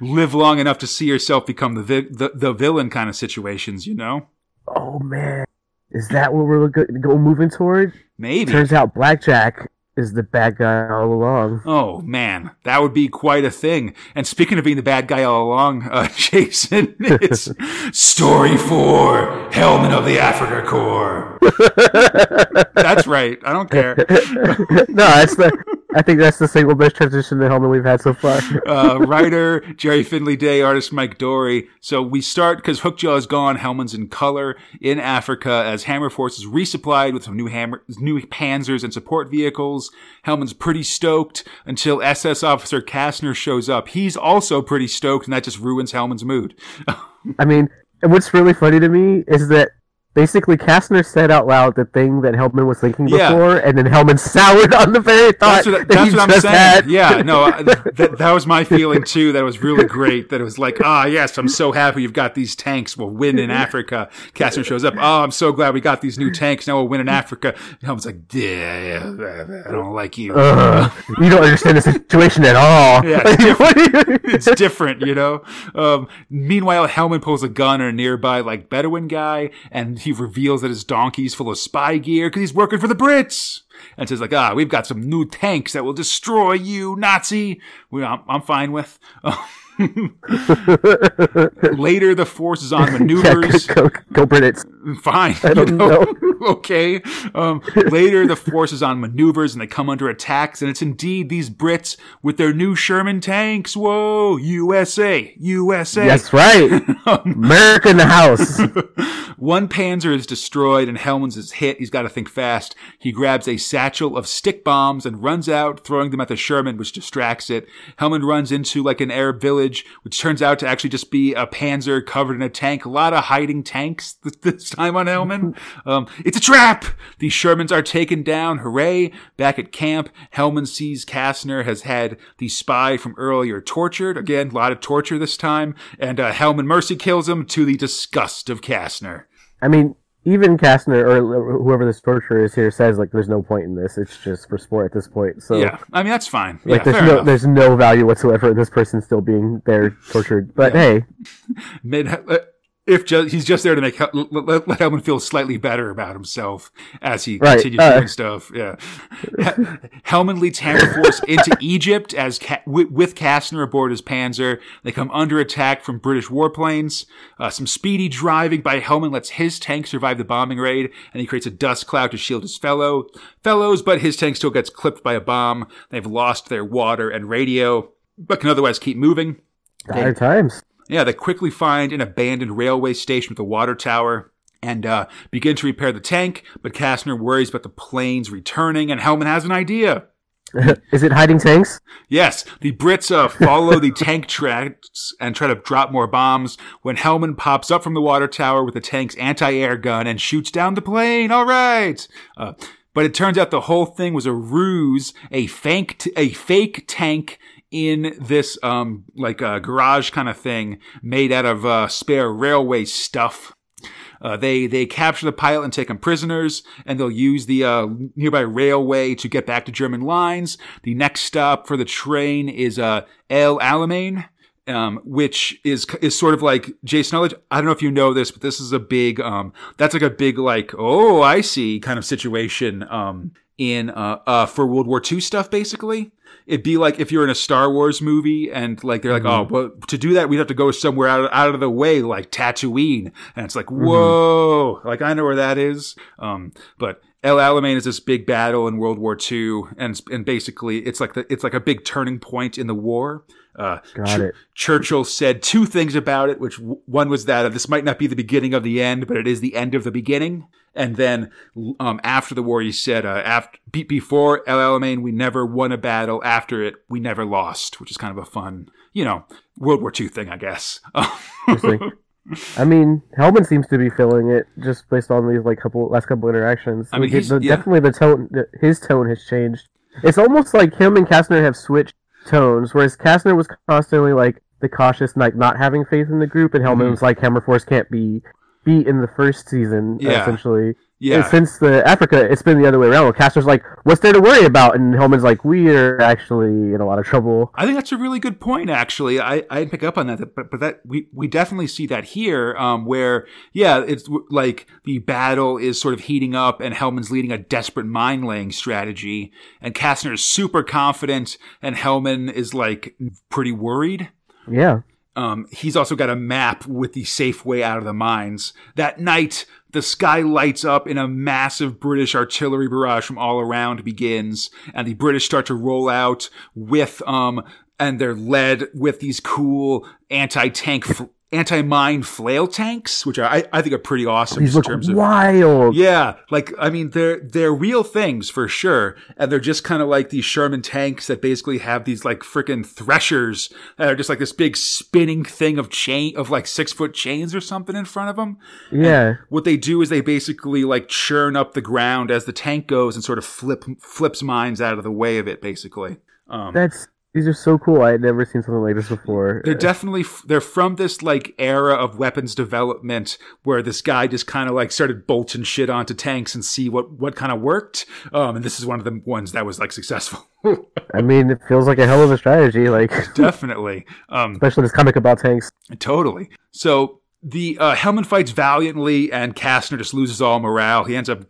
live long enough to see yourself become the, vi- the the villain kind of situations, you know. Oh man, is that what we're go, go moving toward? Maybe. Turns out Blackjack is the bad guy all along. Oh man, that would be quite a thing. And speaking of being the bad guy all along, (laughs) uh, Jason, it's story four: Hellman of the Afrika Korps. (laughs) That's right. I don't care. (laughs) no, that's the. I think that's the single best transition to Hellman we've had so far. (laughs) uh, writer Gerry Finley-Day, artist Mike Dorey. So we start because Hookjaw is gone. Hellman's in color in Africa as Hammer Force is resupplied with some new hammer, new Panzers and support vehicles. Hellman's pretty stoked until SS Officer Kastner shows up. He's also pretty stoked, and that just ruins Hellman's mood. (laughs) I mean, what's really funny to me is that basically Kastner said out loud the thing that Hellman was thinking Yeah. before, and then Hellman (laughs) soured on the very thought That's what, that that's he what I'm just saying. had. Yeah, no, (laughs) that, that was my feeling too. That it was really great. That it was like, ah, yes, I'm so happy you've got these tanks. We'll win in Africa. Kastner shows up. Oh, I'm so glad we got these new tanks. Now we'll win in Africa. And was like, yeah, yeah, I don't like you. Ugh, you don't understand the situation at all. Yeah, (laughs) do you- it's different, you know. Um, meanwhile, Hellman pulls a gun on a nearby like Bedouin guy, and he reveals that his donkey's full of spy gear because he's working for the Brits. And says like, ah, we've got some new tanks that will destroy you, Nazi. We, I'm, I'm fine with. (laughs) Later, the force is on (laughs) yeah, maneuvers. go, go, go Brits. (laughs) Fine. I don't you know. (laughs) okay. Um, later, the force is on maneuvers and they come under attacks, and it's indeed these Brits with their new Sherman tanks. Whoa, USA, USA. That's right. (laughs) America in the house. One Panzer is destroyed and Hellman's is hit. He's got to think fast. He grabs a satchel of stick bombs and runs out, throwing them at the Sherman, which distracts it. Hellman runs into like an Arab village, which turns out to actually just be a Panzer covered in a tank. A lot of hiding tanks th- this time on Hellman. Um, it's a trap! The Shermans are taken down. Hooray! Back at camp, Hellman sees Kastner has had the spy from earlier tortured. Again, a lot of torture this time. And uh, Hellman mercy kills him to the disgust of Kastner. I mean, even Kastner or whoever this torturer is here says like, there's no point in this. It's just for sport at this point. So Yeah, I mean that's fine. Like yeah, there's no enough. there's no value whatsoever in this person still being there tortured. But hey, (laughs) Mid, uh, if ju- he's just there to make let, let let Hellman feel slightly better about himself as he Right, continues uh. doing stuff. Yeah, He- Hellman leads Hammer Force into (laughs) Egypt as Ca- with, with Kastner aboard his Panzer. They come under attack from British warplanes. Uh, some speedy driving by Hellman lets his tank survive the bombing raid, and he creates a dust cloud to shield his fellow fellows. But his tank still gets clipped by a bomb. They've lost their water and radio, but can otherwise keep moving. dire times. Yeah, they quickly find an abandoned railway station with a water tower and uh, begin to repair the tank. But Kastner worries about the planes returning, and Hellman has an idea. (laughs) Is it hiding tanks? Yes, the Brits uh, follow the tank tracks and try to drop more bombs when Hellman pops up from the water tower with the tank's anti-air gun and shoots down the plane. All right. Uh, but it turns out the whole thing was a ruse, a fake, t- a fake tank in this, um, like garage kind of thing made out of, uh, spare railway stuff. Uh, they they capture the pilot and take him prisoners, and they'll use the uh, nearby railway to get back to German lines. The next stop for the train is uh, El Alamein, um, which is is sort of like Jason. Knowledge. I don't know if you know this, but this is a big. Um, that's like a big like oh I see kind of situation. Um, in uh, uh for World War II stuff, basically. It'd be like if you're in a Star Wars movie and like they're like, oh, well, to do that we'd have to go somewhere out of, out of the way, like Tatooine, and it's like, whoa, like I know where that is. Um, but El Alamein is this big battle in World War II, and and basically it's like the, it's like a big turning point in the war. Uh, Got it. Churchill said two things about it, which w- one was that uh, this might not be the beginning of the end, but it is the end of the beginning. And then um, after the war, he said, uh, after be- before El Alamein, we never won a battle. After it, we never lost, which is kind of a fun, you know, World War II thing, I guess. I mean, Hellman seems to be feeling it just based on these like couple last couple interactions. I mean, the, yeah. definitely the tone, the- his tone has changed. It's almost like him and Kastner have switched tones, whereas Kastner was constantly like the cautious, like not having faith in the group, and Hellman Mhm. was like Hammer Force can't be beat in the first season, Yeah. essentially. Yeah. And since the Africa, it's been the other way around. Where Kastner's like, "What's there to worry about?" and Hellman's like, "We are actually in a lot of trouble." I think that's a really good point. Actually, I, I pick up on that, but but that we, we definitely see that here, um, where yeah, it's like the battle is sort of heating up, and Hellman's leading a desperate mind laying strategy, and Kastner is super confident, and Hellman is like pretty worried. Yeah. Um, he's also got a map with the safe way out of the mines. That night, the sky lights up in a massive British artillery barrage from all around begins, and the British start to roll out with, um, and they're led with these cool anti-tank, anti-mine flail tanks, which I, I think are pretty awesome These in look terms of wild. yeah, like I mean, they're they're real things for sure, and they're just kind of like these Sherman tanks that basically have these like freaking threshers that are just like this big spinning thing of chain of like six foot chains or something in front of them. Yeah. What they do is they basically like churn up the ground as the tank goes and sort of flip flips mines out of the way of it, basically. Um, That's these are so cool. I had never seen something like this before. they're definitely they're from this like era of weapons development where this guy just kind of like started bolting shit onto tanks and see what what kind of worked um and this is one of the ones that was like successful (laughs) I mean, it feels like a hell of a strategy. Like, definitely um especially this comic about tanks. totally so the uh, Hellman fights valiantly and Kastner just loses all morale he ends up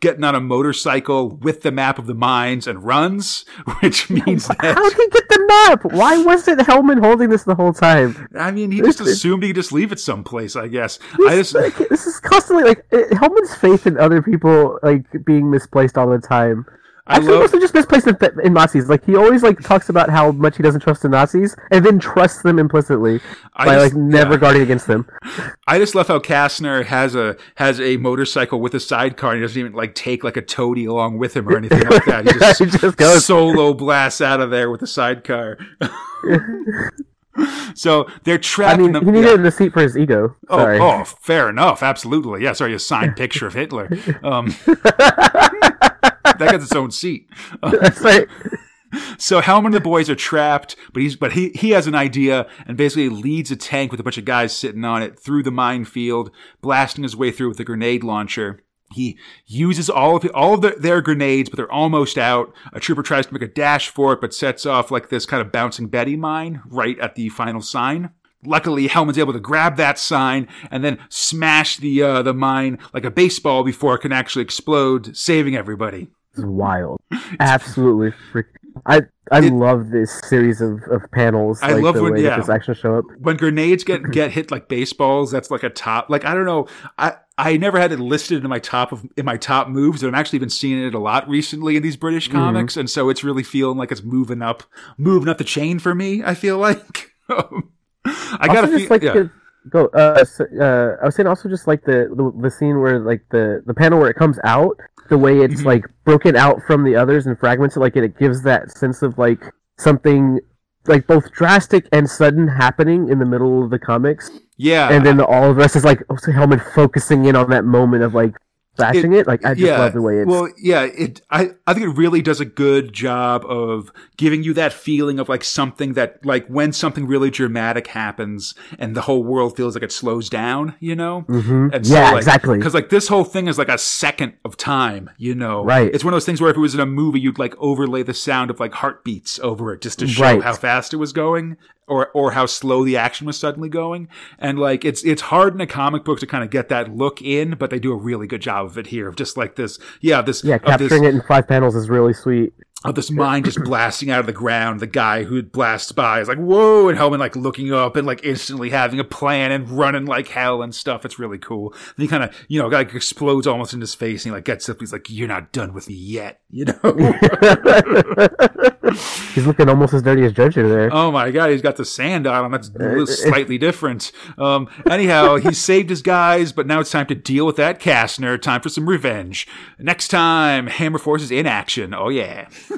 getting on a motorcycle with the map of the mines and runs (laughs) which means that. How did he get the map? Why wasn't Hellman holding this the whole time? I mean he just This is- assumed he could just leave it someplace I guess I This, just like, this is constantly like Hellman's faith in other people like being misplaced all the time. I Actually, love mostly just misplaced in, Nazis. Like he always like talks about how much he doesn't trust the Nazis, and then trusts them implicitly I by just- like never yeah. guarding against them. I just love how Kastner has a has a motorcycle with a sidecar and he doesn't even like take like a toady along with him or anything like that. He (laughs) just, He just goes. solo blasts out of there with a sidecar. (laughs) so they're I trapped mean, in he the needed a seat for his ego. Oh, oh, fair enough. Absolutely. Yeah, sorry, a signed picture of Hitler. (laughs) Um, that gets its own seat. (laughs) That's right. So Hellman and the boys are trapped, but he's but he he has an idea and basically leads a tank with a bunch of guys sitting on it through the minefield, blasting his way through with a grenade launcher. He uses all of all of their, their grenades, but they're almost out. A trooper tries to make a dash for it, but sets off like this kind of bouncing Betty mine right at the final sign. Luckily, Hellman's able to grab that sign and then smash the uh, the mine like a baseball before it can actually explode, saving everybody. Is wild. (laughs) Absolutely freak. I I It- love this series of, of panels. I like love the when- way yeah. this action show up. when grenades get (clears throat) get hit like baseballs, that's like a top. Like I don't know, I I never had it listed in my top of in my top moves, but I'm actually been seeing it a lot recently in these British Mm-hmm. comics, and so it's really feeling like it's moving up, moving up the chain for me. I feel like (laughs) I gotta also feel like yeah. go. Uh, s- uh, I was saying also just like the, the the scene where like the the panel where it comes out, the way it's Mhm. like broken out from the others and fragmented, like it, it gives that sense of like something like both drastic and sudden happening in the middle of the comics, yeah, and then all of the rest is like oh, so Hellman focusing in on that moment of like bashing it. Like I just yeah, love the way it's. well, yeah. It I I think it really does a good job of giving you that feeling of like something that like when something really dramatic happens and the whole world feels like it slows down. You know. mm-hmm. And yeah, like, exactly. Because like this whole thing is like a second of time, you know. Right. It's one of those things where if it was in a movie, you'd like overlay the sound of like heartbeats over it just to show Right. how fast it was going, or or how slow the action was suddenly going. And like it's it's hard in a comic book to kind of get that look in, but they do a really good job of it here, of just like this, yeah, this, Yeah, of this- capturing it in five panels is really sweet. Of this mine just (clears throat) blasting out of the ground. The guy who blasts by is like, whoa, and Hellman like looking up and like instantly having a plan and running like hell and stuff. It's really cool. And he kind of, you know, like explodes almost in his face and he like gets up. He's like, you're not done with me yet, (laughs) you know? (laughs) He's looking almost as dirty as Dredger there. Oh my god, he's got the sand on him. That's slightly different. Um, anyhow, he saved his guys, but now it's time to deal with that Kastner. Time for some revenge. Next time, Hammer Force is in action. Oh yeah. (laughs)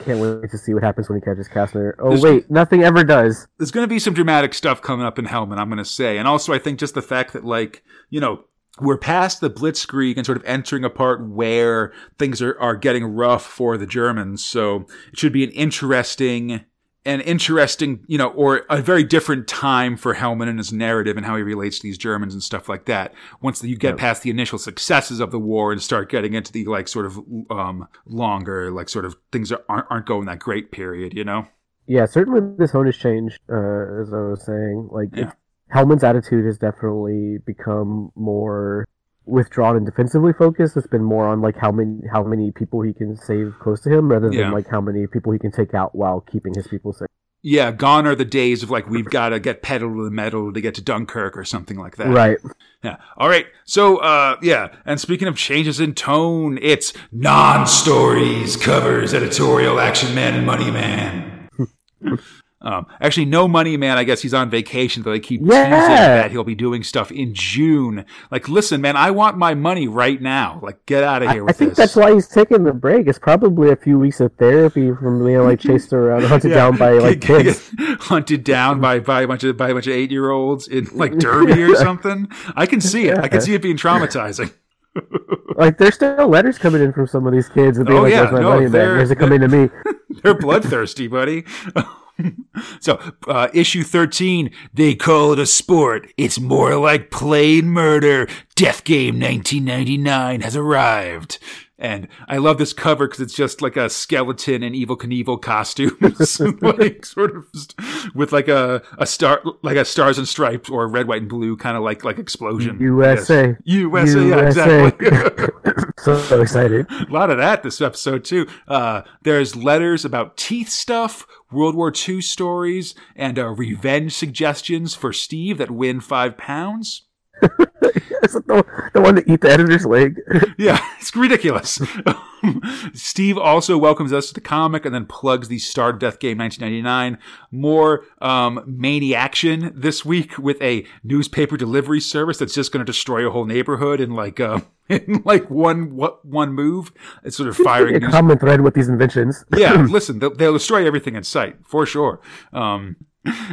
Can't wait to see what happens when he catches Kastner. Oh There's, wait, nothing ever does. There's going to be some dramatic stuff coming up in Hellman. I'm going to say, and also I think just the fact that like you know we're past the blitzkrieg and sort of entering a part where things are, are getting rough for the Germans. So it should be an interesting, an interesting, you know, or a very different time for Hellman and his narrative and how he relates to these Germans and stuff like that. Once you get past the initial successes of the war and start getting into the like sort of um, longer, like sort of things aren't aren't going that great period, you know. Yeah, certainly this hone has changed, uh, as I was saying. Like, yeah. Hellman's attitude has definitely become more withdrawn and defensively focused. It's been more on like how many how many people he can save close to him, rather than yeah. like how many people he can take out while keeping his people safe. Yeah, gone are the days of like we've got to get pedal to the metal to get to Dunkirk or something like that. Right. Yeah. All right. So, uh, yeah. And speaking of changes in tone, it's non-stories covers editorial Action Man and Money Man. (laughs) Um, actually, no money, man. I guess he's on vacation, but they keep yeah. teasing that he'll be doing stuff in June. Like, listen, man, I want my money right now. Like, get out of here I, I think this. that's why he's taking the break. It's probably a few weeks of therapy from being like (laughs) chased around, hunted yeah. down by like kids, hunted down by by a bunch of by a bunch of eight year olds in (laughs) like Derby or something. I can see it. I can see it being traumatizing. (laughs) like there's still letters coming in from some of these kids being oh, like, yeah. "Where's my no, money, man? It coming to me?" they're bloodthirsty, buddy. (laughs) so, uh, issue 13, they call it a sport. It's more like playing murder. Death Game 1999 has arrived. And I love this cover because it's just like a skeleton in Evel Knievel costumes, (laughs) like sort of with like a, a star, like a stars and stripes or red, white, and blue kind of like like explosion. USA, USA, USA. Yeah, exactly. (laughs) so excited! a lot of that this episode too. Uh, there's letters about teeth stuff, World War II stories, and uh, revenge suggestions for Steve that win five pounds. (laughs) the, the one that eat the editor's leg. (laughs) yeah, (laughs) it's ridiculous. Steve also welcomes us to the comic and then plugs the Star of Death Game 1999. More um, action this week with a newspaper delivery service that's just going to destroy a whole neighborhood in like uh, in like one what one move. It's sort of firing a news- common thread with these inventions. yeah, listen, they'll, they'll, destroy everything in sight for sure. Um,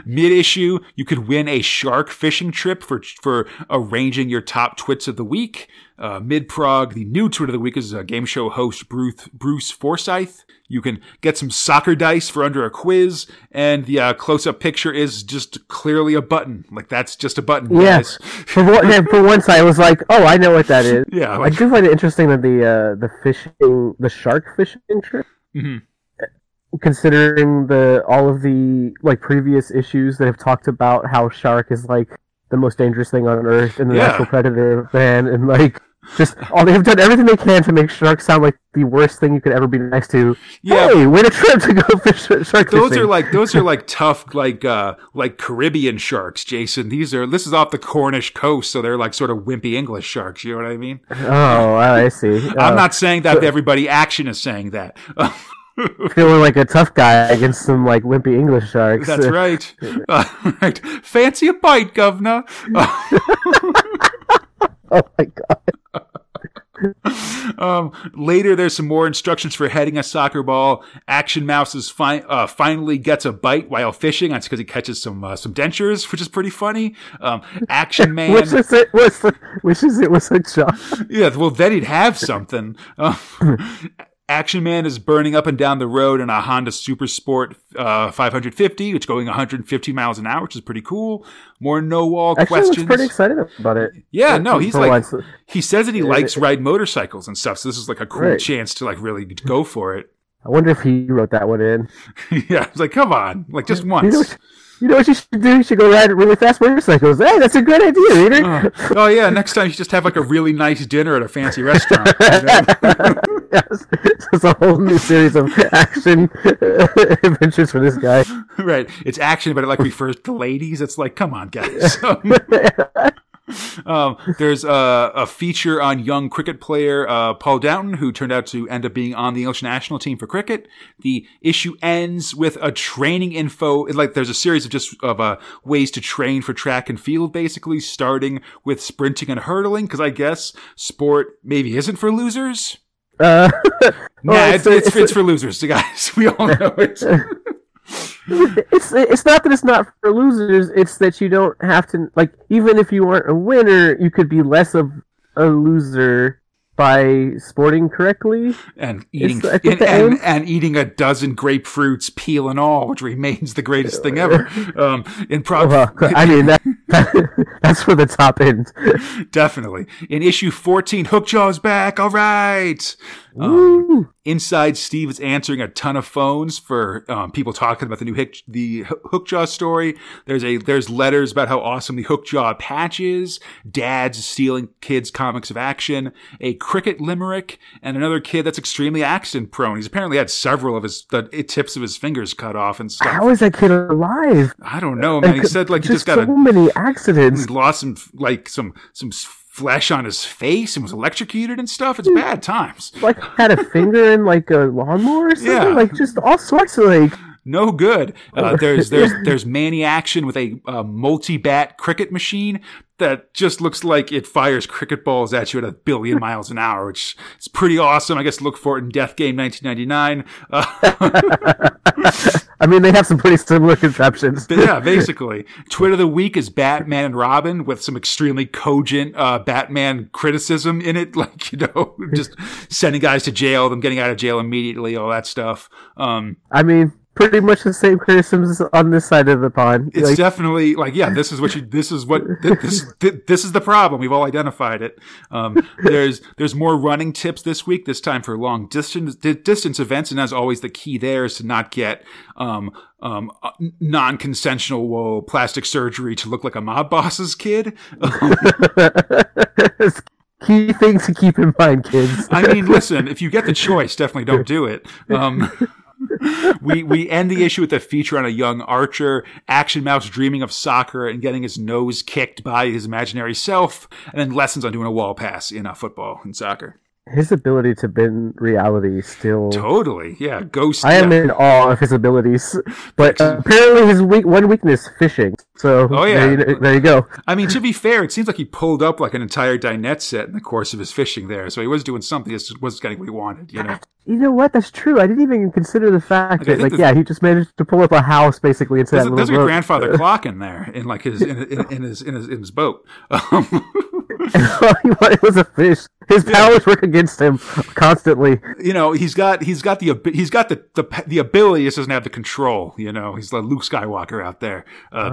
Mid issue, you could win a shark fishing trip for for arranging your top twits of the week. Uh, Mid prog, the new twit of the week is a game show host Bruce Bruce Forsyth. You can get some soccer dice for under a quiz, and the uh, close up picture is just clearly a button. Like that's just a button. Yes. for, one, for once, I was like, "Oh, I know what that (laughs) is." Yeah, like, I do find it interesting that the uh, the fishing, the shark fishing trip. Mm-hmm considering the all of the like previous issues that have talked about how shark is like the most dangerous thing on earth and the yeah. natural predator man and like just all they have done everything they can to make sharks sound like the worst thing you could ever be next to. Yeah, hey, win a trip to go fish shark Those fishing. are like those are (laughs) like tough like uh like Caribbean sharks, Jason. These are this is off the Cornish coast, so they're like sort of wimpy English sharks. You know what I mean? Oh, I see. I'm uh, not saying that so, everybody action is saying that. (laughs) (laughs) feeling like a tough guy against some like wimpy English sharks. That's right. (laughs) Uh, right. Fancy a bite, governor. (laughs) oh my god. um, later, there's some more instructions for heading a soccer ball. Action Mouse is fi- uh, finally gets a bite while fishing. That's because he catches some uh, some dentures, which is pretty funny. Um, Action Man wishes it was wishes it was a job. Yeah, well, then he'd have something. Uh, Action Man is burning up and down the road in a Honda Super Sport uh, 550, which is going 150 miles an hour, which is pretty cool. More no wall questions. I'm pretty excited about it. Yeah, no, he's like he says that he likes ride motorcycles and stuff. So this is like a cool right. chance to like really go for it. I wonder if he wrote that one in. (laughs) yeah, I was like, come on, like just (laughs) once. You know what you should do? You should go ride really fast motorcycles. Hey, that's a great idea, Reader. Oh, oh, yeah, next time you just have like a really nice dinner at a fancy restaurant. (laughs) yes. It's a whole new series of action uh, (laughs) adventures for this guy. (laughs) right, it's action, but it like refers to ladies. It's like, come on, guys. Um, there's a, a feature on young cricket player uh, Paul Downton, who turned out to end up being on the English national team for cricket. The issue ends with a training info. Like there's a series of just of uh, ways to train for track and field, basically starting with sprinting and hurtling. Because I guess sport maybe isn't for losers. Uh, (laughs) Nah, well, it's, a- it's, it's, for losers, guys. (laughs) We all know it. (laughs) it's it's not that it's not for losers. It's that you don't have to like even if you aren't a winner, you could be less of a loser by sporting correctly. and eating It's- I think and, and, and eating a dozen grapefruits, peel and all, which remains the greatest thing ever. (laughs) Um, in prog- Well, I mean that, (laughs) that's for the top end. definitely in issue fourteen, Hookjaw's back. All right. Um, inside, Steve is answering a ton of phones for um, people talking about the new Hick, the Ho- Hookjaw story. There's a there's letters about how awesome the Hookjaw patch is. Dads stealing kids' comics of action. A cricket limerick, and another kid that's extremely accident prone. He's apparently had several of his the tips of his fingers cut off and stuff. How is that kid alive? I don't know, man. He said like he just got so a many accidents. he lost some like some some flesh on his face and was electrocuted and stuff. It's bad times. Like had a finger in like a lawnmower or something. Yeah. Like just all sorts of like. No good. Uh, there's there's (laughs) there's Manny action with a uh, multi-bat cricket machine that just looks like it fires cricket balls at you at a billion (laughs) miles an hour, which is pretty awesome. I guess look for it in Death Game 1999. Uh, (laughs) I mean, they have some pretty similar (laughs) conceptions. Yeah, basically, tweet of the week is Batman and Robin with some extremely cogent uh, Batman criticism in it, (laughs) like you know, just sending guys to jail, them getting out of jail immediately, all that stuff. Um, I mean, pretty much the same criticisms on this side of the pond. it's Like, definitely like, yeah, this is what you, this is what th- this this is the problem. We've all identified it. Um, there's there's more running tips this week. This time for long distance distance events, and as always, the key there is to not get um, um, uh, non-consensual whoa, plastic surgery to look like a mob boss's kid. (laughs) key things to keep in mind, kids. I mean, listen, if you get the choice, definitely don't do it. Um, (laughs) we we end the issue with a feature on a young archer, Action Mouse dreaming of soccer and getting his nose kicked by his imaginary self, and then lessons on doing a wall pass in uh, football and soccer. His ability to bend reality still. Totally, yeah. Ghost. I am yeah. in awe of his abilities, but uh, apparently his weak, one weakness fishing. So Oh, yeah. there, you, there you go. I mean, to be fair, it seems like he pulled up like an entire dinette set in the course of his fishing there, so he was doing something. He just wasn't getting what he wanted, you know. (laughs) You know what? That's true. I didn't even consider the fact Like, that, like, this- yeah, he just managed to pull up a house basically into There's, that there's a boat. grandfather (laughs) clock in there, in like his in, in, in his in his in his boat. Um, (laughs) wanted was a fish. His powers work against him constantly. you know, he's got he's got the he's got the the, the ability, he just doesn't have the control. You know, he's like Luke Skywalker out there. Uh,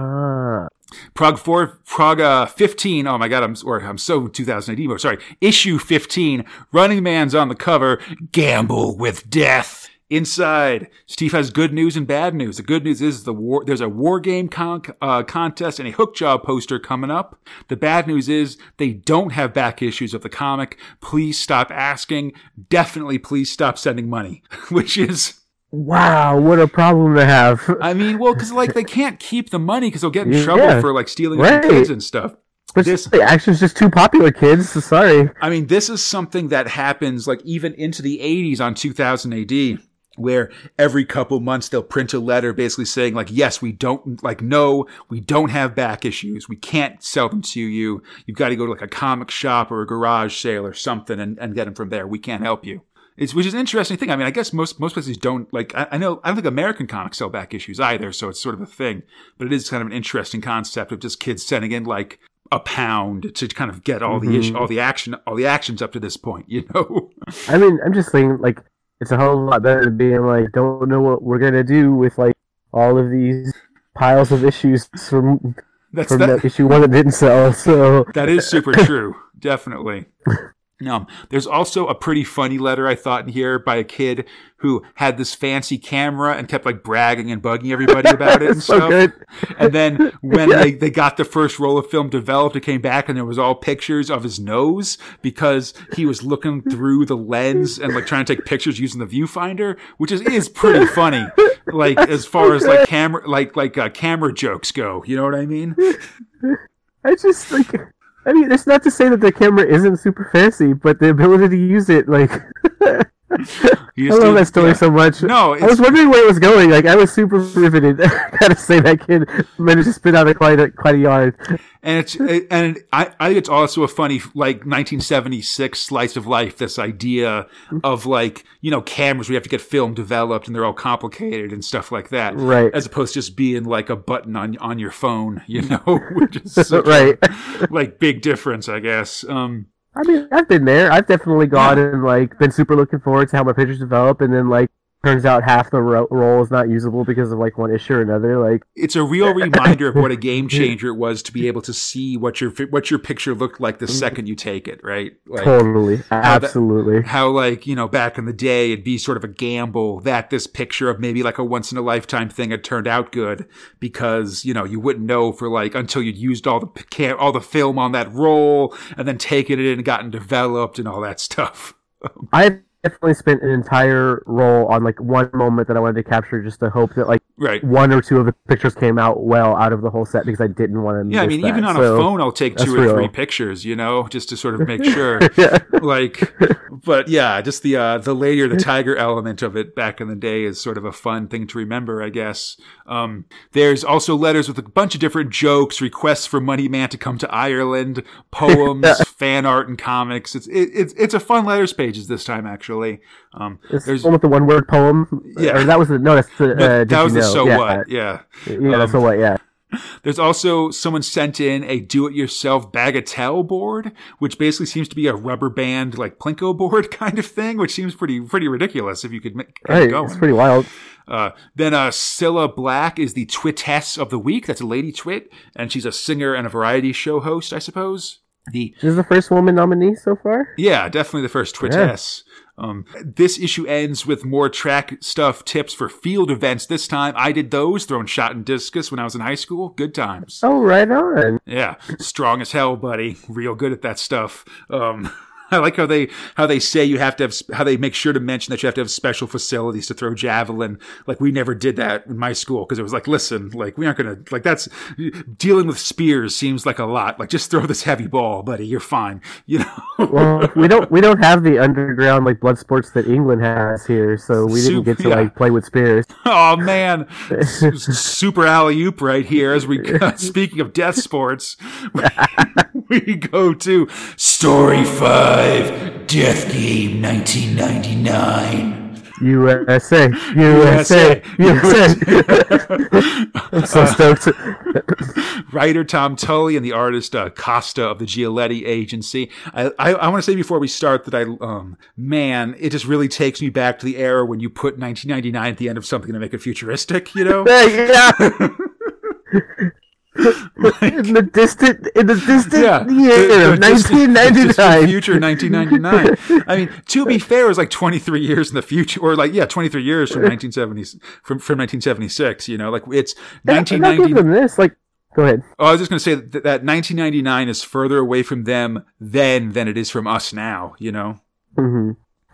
Prog four, Prog uh, fifteen. Oh my god, I'm or I'm so 2000 AD. mode. Sorry, issue fifteen. Running Man's on the cover. Gamble with death. Inside, Steve has good news and bad news. The good news is the war. There's a war game con- uh, contest and a Hookjaw poster coming up. The bad news is they don't have back issues of the comic. Please stop asking. Definitely, please stop sending money. (laughs) Which is wow, what a problem to have. I mean, well, because like they can't keep the money because they'll get in Yeah, trouble for like stealing right. kids and stuff. But this- the action's just too popular, kids. So sorry. I mean, this is something that happens like even into the 80s on 2000 AD. Where every couple months they'll print a letter basically saying like, yes, we don't like, no, we don't have back issues. We can't sell them to you. You've got to go to like a comic shop or a garage sale or something and, and get them from there. We can't help you. It's, which is an interesting thing. I mean, I guess most, most places don't like, I, I know, I don't think American comics sell back issues either. So it's sort of a thing, but it is kind of an interesting concept of just kids sending in like a pound to kind of get all the mm-hmm. issue, all the action, all the actions up to this point, you know? (laughs) I mean, I'm just saying, like, it's a whole lot better than being like, don't know what we're gonna do with like all of these piles of issues from That's from that, the issue one that didn't sell. So that is super (laughs) true. Definitely. Um, there's also a pretty funny letter I thought in here by a kid who had this fancy camera and kept like bragging and bugging everybody (laughs) about it and so stuff. good. And then when Yeah. they, they got the first roll of film developed, it came back and there was all pictures of his nose because he was looking (laughs) through the lens and like trying to take pictures using the viewfinder, which is, is pretty funny. Like (laughs) as far as like camera, like, like, uh, camera jokes go, you know what I mean? I just like. I mean, it's not to say that the camera isn't super fancy, but the ability to use it, like, (laughs) I love that story yeah. so much. No, I was wondering where it was going. Like, I was super riveted. (laughs) Gotta say that kid managed to spit out a quite a, quite a yard. And it's and I, I think it's also a funny like 1976 slice of life. This idea of like you know cameras we have to get film developed and they're all complicated and stuff like that, Right. As opposed to just being like a button on on your phone, you (laughs) know, which is (laughs) such a, right. like big difference, I guess. Um, I mean, I've been there. I've definitely gone and like been super looking forward to how my pictures develop, and then like turns out half the ro- role is not usable because of like one issue or another. Like, it's a real reminder of what a (laughs) game changer it was to be able to see what your what your picture looked like the mm-hmm. second you take it, right? Like, totally, absolutely. how like you know back in the day it'd be sort of a gamble that this picture of maybe like a once in a lifetime thing had turned out good because you know you wouldn't know for like until you'd used all the cam- all the film on that roll and then taken it in and gotten developed and all that stuff I definitely spent an entire role on like one moment that I wanted to capture, just to hope that like right. one or two of the pictures came out well out of the whole set because I didn't want to. yeah i mean even on a phone i'll take two or three pictures you know just to sort of make (laughs) sure. Yeah. like but yeah just the uh the lady or the tiger element of it back in the day is sort of a fun thing to remember i guess. Um there's also letters with a bunch of different jokes requests for money man to come to ireland poems (laughs) fan art and comics. It's it, it's it's a fun letters pages this time actually um It's there's the one with the one word poem. Yeah. Or that was the no. That's (laughs) the. uh, that was the know? so yeah. what yeah Yeah. Um, so what? Yeah. (laughs) There's also someone sent in a do-it-yourself bagatelle board, which basically seems to be a rubber band like plinko board (laughs) kind of thing, which seems pretty pretty ridiculous if you could make it Right. going. It's pretty wild. Uh, then uh, Cilla Black is the twitess of the week. That's a lady twit, and she's a singer and a variety show host, I suppose. The She's the first woman nominee so far. yeah, definitely the first twitess. Um, this issue ends with more track stuff tips for field events. This time I did those, throwing shot and discus when I was in high school. Good times. Oh, right on. Yeah, strong as hell, buddy. Real good at that stuff. Um, (laughs) (laughs) I like how they how they say you have to have how they make sure to mention that you have to have special facilities to throw javelin. Like we never did that in my school because it was like, listen, like we aren't gonna like that's dealing with spears seems like a lot. Like just throw this heavy ball, buddy. You're fine. (laughs) You know. Well, we don't we don't have the underground like blood sports that England has here, so we didn't get to yeah. like play with spears. oh man, (laughs) super alley oop right here. As we speaking of death sports, we go to story five, Death Game, 1999. USA, USA, USA. I'm (laughs) so stoked. Writer Tom Tully and the artist uh, Costa of the Giolitti Agency. I, I, I want to say before we start that I, um, man, it just really takes me back to the era when you put 1999 at the end of something to make it futuristic. You know. (laughs) yeah. (laughs) (laughs) in the distant, in the distant yeah, year the- of the distant- 1999. future 1999. I mean, to be (laughs) fair, it was like 23 years in the future, or like yeah, 23 years from (laughs) 1970 from from 1976. You know, like it's I'll 1990. this. Like, go ahead. Oh, I was just going to say that, that 1999 is further away from them then than it is from us now. You know. hmm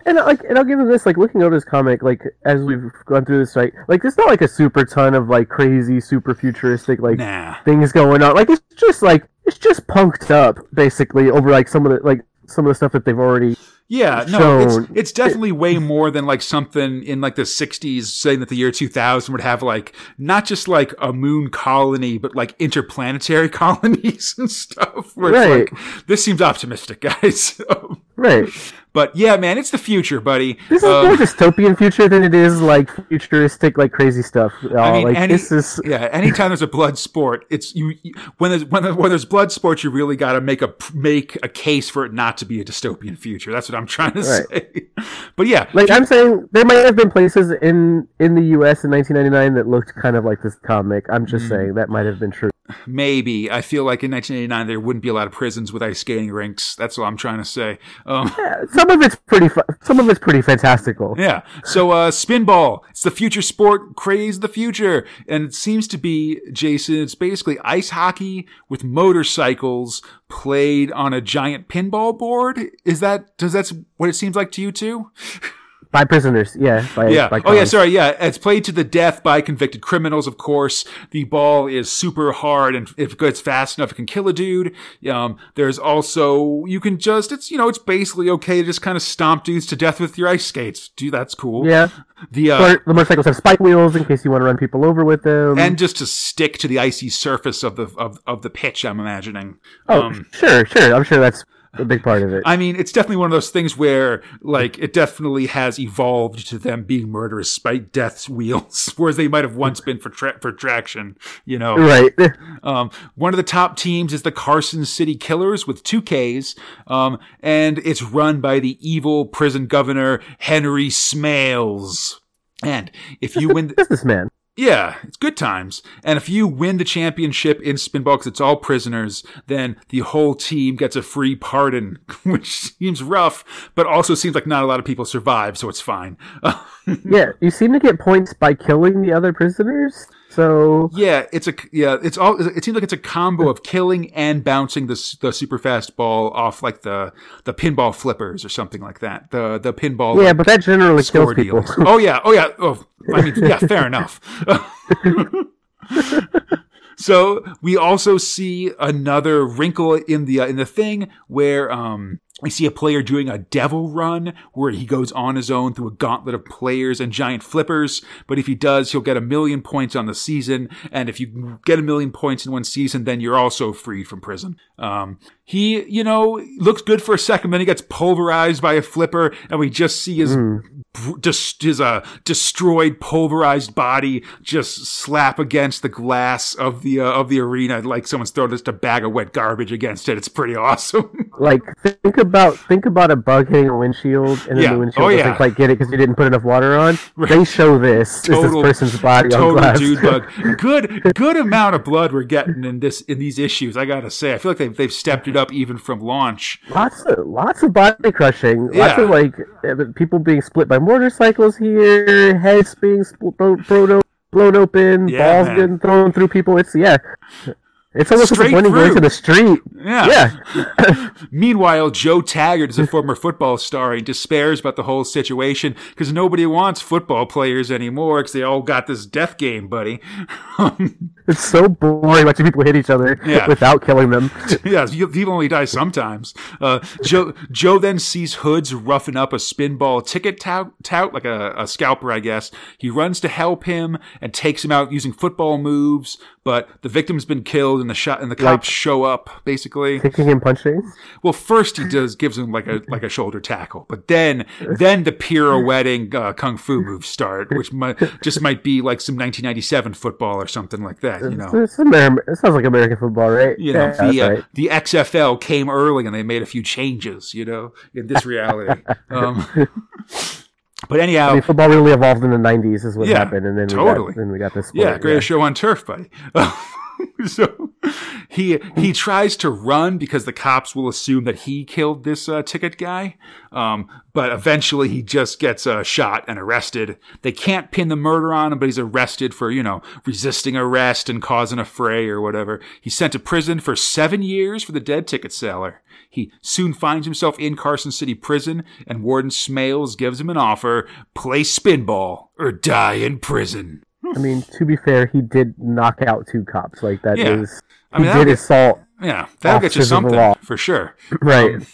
And like, and I'll give them this. Like, looking over this comic, like as we've gone through this, right? Like, there's not like a super ton of like crazy, super futuristic like Nah. things going on. Like, it's just like it's just punked up basically over like some of the like some of the stuff that they've already. Yeah, no, it's it's definitely way more than like something in like the '60s, saying that the year 2000 would have like not just like a moon colony, but like interplanetary (laughs) colonies and stuff. Where it's Right. like, this seems optimistic, guys. (laughs) Right. But yeah, man, it's the future, buddy. This is Um, more dystopian future than it is like futuristic, like crazy stuff. I mean, like any, this is (laughs) yeah. Anytime there's a blood sport, it's you. When there's when, when there's blood sports, you really got to make a make a case for it not to be a dystopian future. That's what I'm trying to Right. say. (laughs) But yeah, like I'm saying there might have been places in in the U.S. in 1999 that looked kind of like this comic. I'm just saying that might have been true. Maybe. I feel like in 1989 there wouldn't be a lot of prisons with ice skating rinks. That's what I'm trying to say. Um, Yeah, some of it's pretty. Fu- some of it's pretty fantastical. yeah. So, uh, spinball. It's the future sport. Craze the future. And it seems to be, Jason, it's basically ice hockey with motorcycles played on a giant pinball board. Is that, does that's what it seems like to you too? (laughs) By prisoners, yeah. By, Yeah. By oh, yeah. Sorry. Yeah. It's played to the death by convicted criminals, of course. The ball is super hard, and if it goes fast enough, it can kill a dude. Um, there's also you can just it's you know it's basically okay to just kind of stomp dudes to death with your ice skates. Dude, that's cool. Yeah. The uh, the motorcycles have spike wheels in case you want to run people over with them. and just to stick to the icy surface of the of, of the pitch. I'm imagining. oh, Um, sure, sure. I'm sure that's a big part of it. I mean, it's definitely one of those things where, like, it definitely has evolved to them being murderous spite death's (laughs) wheels, whereas they might have once been for tra- for traction. You know, right. (laughs) Um, one of the top teams is the Carson City Killers with two Ks, um, and it's run by the evil prison governor Henry Smales. And if you win, the- Businessman. Yeah, it's good times. And if you win the championship in spinball because it's all prisoners, then the whole team gets a free pardon, (laughs) which seems rough, but also seems like not a lot of people survive, so it's fine. (laughs) Yeah, you seem to get points by killing the other prisoners. So Yeah, it's a yeah, it's all. It seems like it's a combo of killing and bouncing the the super fast ball off like the the pinball flippers or something like that. The the pinball yeah, but that generally kills people. Oh yeah, oh yeah. Oh, I mean, yeah, fair enough. (laughs) so we also see another wrinkle in the uh, in the thing where um we see a player doing a devil run where he goes on his own through a gauntlet of players and giant flippers. But if he does, he'll get a million points on the season. And if you get a million points in one season, then you're also freed from prison. Um, he, you know, looks good for a second, then he gets pulverized by a flipper, and we just see his dis- his uh, destroyed, pulverized body just slap against the glass of the uh, of the arena like someone's thrown just a bag of wet garbage against it. It's pretty (laughs) awesome. Like think about think about a bug hitting a windshield and then Yeah. the windshield Oh, doesn't yeah. quite get it because you didn't put enough water on. (laughs) They show this. Total- this person's body on Total glass. dude bug. (laughs) Good, good amount of blood we're getting in this in these issues. I gotta say, I feel like they've they've stepped it up even from launch. Lots of lots of body crushing. Lots Yeah. of like uh, people being split by motorcycles here, heads being split, blown, blown open, Yeah, balls man. getting thrown through people. It's yeah. It's almost Straight disappointing going through. to the street. Yeah. Yeah. (laughs) Meanwhile, Joe Taggart is a former football star. and despairs about the whole situation because nobody wants football players anymore because they all got this death game, buddy. (laughs) Um, It's so boring watching people hit each other Yeah. (laughs) without killing them. (laughs) yeah, people only die sometimes. Uh, Joe Joe then sees Hoods roughing up a spinball ticket tout, tout like a, a scalper, I guess. He runs to help him and takes him out using football moves, but the victim's been killed and the shot and the cops show up basically. Kicking and punching. Well, first he does gives him like a like a shoulder tackle, but then then the pirouetting uh, kung fu moves start, which might just might be like some 1997 football or something like that. You know, It's Amer- it sounds like American football, right? you know yeah, the uh, right. the XFL came early and they made a few changes. You know, in this reality. (laughs) Um, but anyhow, I mean, football really evolved in the '90s, is what Yeah, happened, and then totally. we got then we got this. Sport, Yeah, greatest show on turf, buddy. (laughs) (laughs) so he he tries to run because the cops will assume that he killed this uh, ticket guy. Um, but eventually he just gets uh, shot and arrested. They can't pin the murder on him, but he's arrested for you know resisting arrest and causing a fray or whatever. He's sent to prison for seven years for the dead ticket seller. He soon finds himself in Carson City Prison, and Warden Smales gives him an offer: play spinball or die in prison. I mean, to be fair, he did knock out two cops. Like that is, Yeah. I he mean, that'll did get- assault. Yeah, that'll get you Officers of the something for sure. (laughs) Right. Um,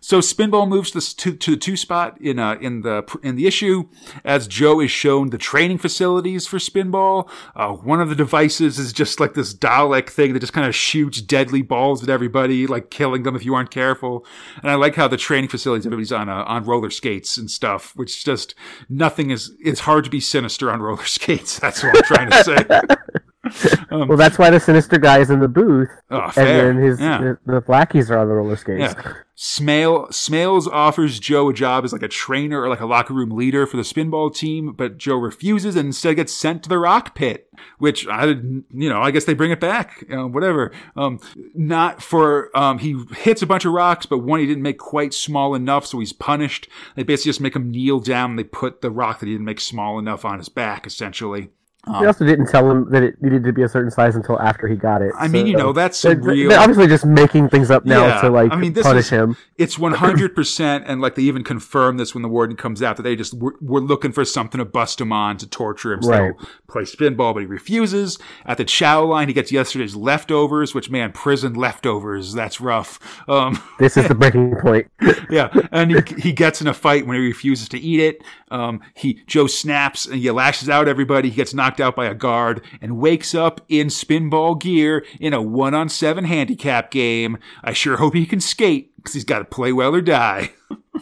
so Spinball moves to, to, to the two spot in uh, in the in the issue as Joe is shown the training facilities for Spinball. Uh, one of the devices is just like this Dalek thing that just kind of shoots deadly balls at everybody, like killing them if you aren't careful. And I like how the training facilities everybody's on uh, on roller skates and stuff, which just nothing is. It's hard to be sinister on roller (laughs) skates. That's what I'm trying to say. (laughs) (laughs) Um, Well, that's why the sinister guy is in the booth, oh, and then his yeah. the, the lackeys are on the roller skates. Yeah. Smale Smales offers Joe a job as like a trainer or like a locker room leader for the spinball team, but Joe refuses and instead gets sent to the rock pit, which I, you know, I guess they bring it back, you know, whatever. Um, not for, um, he hits a bunch of rocks, but one he didn't make quite small enough, so he's punished. They basically just make him kneel down and they put the rock that he didn't make small enough on his back, essentially. They also didn't tell him that it needed to be a certain size until after he got it. I mean, you know, that's they're, real. they're obviously just making things up now Yeah, to like I mean, this punish is- him. It's 100%, and like they even confirm this when the warden comes out that they just were, were looking for something to bust him on to torture him. So Right. play spinball, but he refuses. At the chow line, he gets yesterday's leftovers, which man, prison leftovers, that's rough. Um, (laughs) This is the breaking point. (laughs) yeah, and he, he gets in a fight when he refuses to eat it. Um, he Joe snaps and he lashes out everybody. He gets knocked out by a guard and wakes up in spinball gear in a one on seven handicap game. I sure hope he can skate because he's got to play well or die.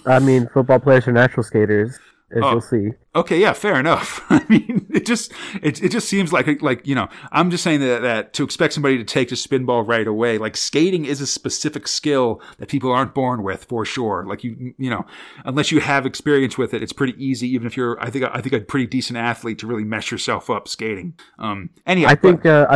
I mean, football players are natural skaters, as Oh. you'll see. Okay, yeah, fair enough. (laughs) I mean, it just it, it just seems like like you know I'm just saying that that to expect somebody to take to spinball right away, like skating is a specific skill that people aren't born with for sure. Like you you know unless you have experience with it, it's pretty easy. Even if you're I think I think a pretty decent athlete to really mess yourself up skating. Um, anyhow, I but- think uh,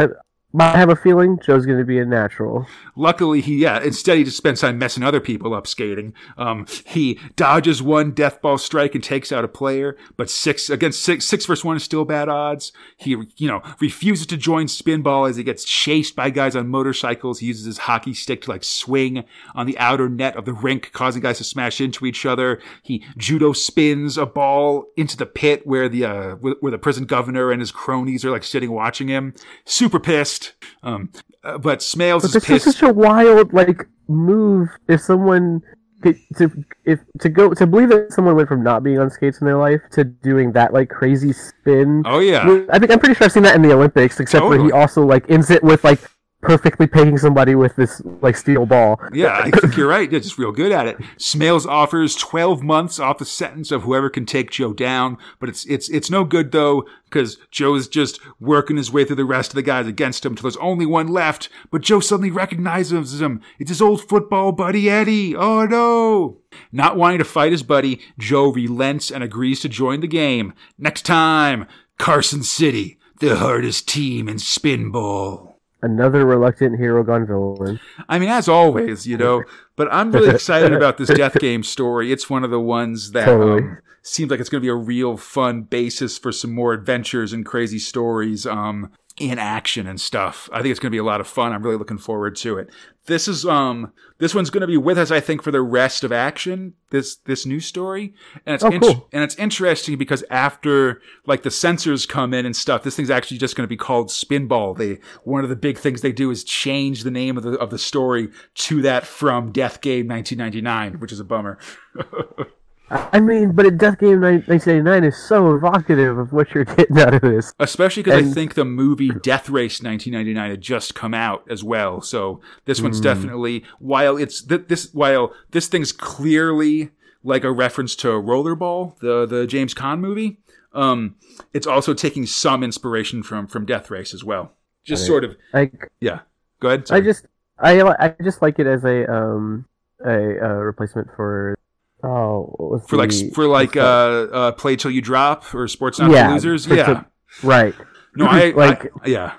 I, have a feeling Joe's going to be a natural. Luckily, he yeah. Instead, he just spends time messing other people up skating. Um, he dodges one death ball strike and takes out a player, but six against six, six versus one is still bad odds. He you know refuses to join spinball as he gets chased by guys on motorcycles. He uses his hockey stick to like swing on the outer net of the rink, causing guys to smash into each other. He judo spins a ball into the pit where the uh, where the prison governor and his cronies are like sitting watching him. Super pissed. Um, uh, but Smales But is this is pissed. such a wild like move. If someone could, to if to go to believe that someone went from not being on skates in their life to doing that like crazy spin. Oh yeah. I think I'm pretty sure I've seen that in the Olympics, except where he also like ends it with like perfectly pegging somebody with this like steel ball. Yeah, I think you're right. Yeah, just real good at it. Smales offers 12 months off the sentence of whoever can take Joe down, but it's it's it's no good though because Joe's just working his way through the rest of the guys against him till there's only one left. But Joe suddenly recognizes him. It's his old football buddy Eddie. Oh no! Not wanting to fight his buddy, Joe relents and agrees to join the game. Next time, Carson City, the hardest team in spinball. Another reluctant hero gone villain. I mean, as always, you know, but I'm really excited about this Death (laughs) Game story. It's one of the ones that Totally. um, seems like it's going to be a real fun basis for some more adventures and crazy stories um, in action and stuff. I think it's going to be a lot of fun. I'm really looking forward to it. This is um this one's going to be with us, I think, for the rest of action. This this new story, and it's Oh, int- cool. and it's interesting because after like the censors come in and stuff, this thing's actually just going to be called Spinball. They one of the big things they do is change the name of the of the story to that from Death Game 1999, which is a bummer. (laughs) I mean, but Death Game 1989 is so evocative of what you're getting out of this. Especially because I think the movie Death Race 1999 had just come out as well. So this one's definitely while it's th- this while this thing's clearly like a reference to Rollerball, the the James Caan movie. Um, it's also taking some inspiration from from Death Race as well. Just sort of Like, yeah. Go ahead. I just, I, I just like it as a um a, uh replacement for oh for like for like uh, uh play till you drop or sports not Yeah, for losers. for- Yeah. to- right no, (clears throat) I like- I, yeah.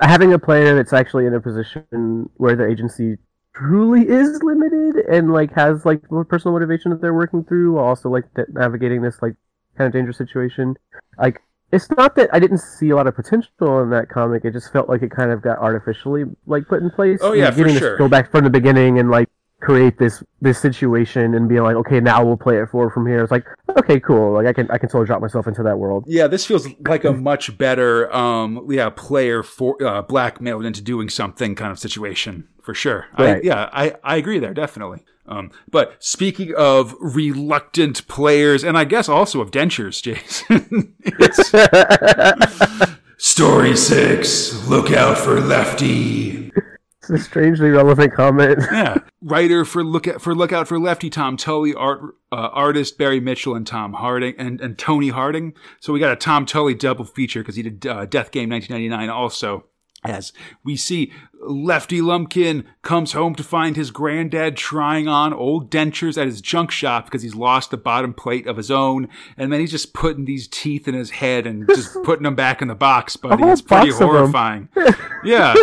having a player that's actually in a position where their agency truly is limited and like has like personal motivation that they're working through while also like navigating this like kind of dangerous situation like it's not that i didn't see a lot of potential in that comic it just felt like it kind of got artificially like put in place Oh, yeah, for sure. to go back from the beginning and like create this this situation and be like okay now we'll play it forward from here it's like okay cool like i can i can totally drop myself into that world Yeah, this feels like a much better, um, yeah, player for uh, blackmailed into doing something kind of situation for sure. I, Right. yeah, I, I agree there definitely. Um, but speaking of reluctant players, and I guess also of dentures, (laughs) Jason, (laughs) story six. Look out for Lefty. It's a strangely relevant comment. (laughs) Yeah. Writer for look at for Lookout for Lefty, Tom Tully, art uh, artist Barrie Mitchell and Tom Harding and, and Tony Harding. So we got a Tom Tully double feature because he did uh, Death Game 1999 also. As we see Lefty Lumpkin comes home to find his granddad trying on old dentures at his junk shop because he's lost the bottom plate of his own, and then he's just putting these teeth in his head and just (laughs) putting them back in the box, buddy. It's pretty box of 'em. horrifying. (laughs) Yeah.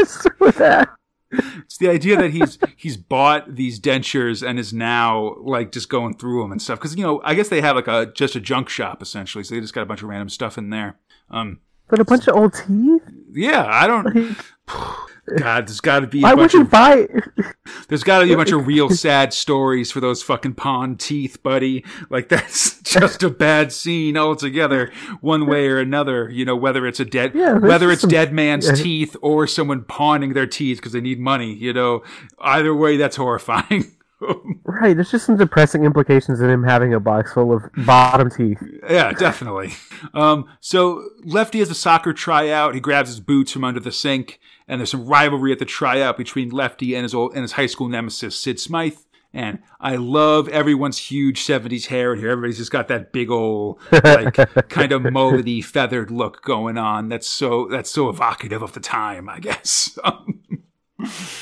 What's with that? It's the idea that he's he's bought these dentures and is now like just going through them and stuff. Because you know, I guess they have like a just a junk shop essentially, so they just got a bunch of random stuff in there. Um, But a bunch of old teeth? yeah, I don't. (sighs) (laughs) God, there's got to be a Why would you of buy? (laughs) there's got to be a bunch of (laughs) real sad stories for those fucking pawn teeth, buddy. Like that's (laughs) just a bad scene altogether, one way or another. You know, whether it's a dead, Yeah, whether it's some- dead man's yeah. teeth or someone pawning their teeth because they need money. You know, either way, that's horrifying. (laughs) Right, there's just some depressing implications in him having a box full of bottom teeth. yeah, definitely. Um, so Lefty has a soccer tryout. He grabs his boots from under the sink, and there's some rivalry at the tryout between Lefty and his old and his high school nemesis Sid Smythe. And I love everyone's huge '70s hair in here. Everybody's just got that big old, like, (laughs) kind of mullety, feathered look going on. That's so that's so evocative of the time, I guess. (laughs)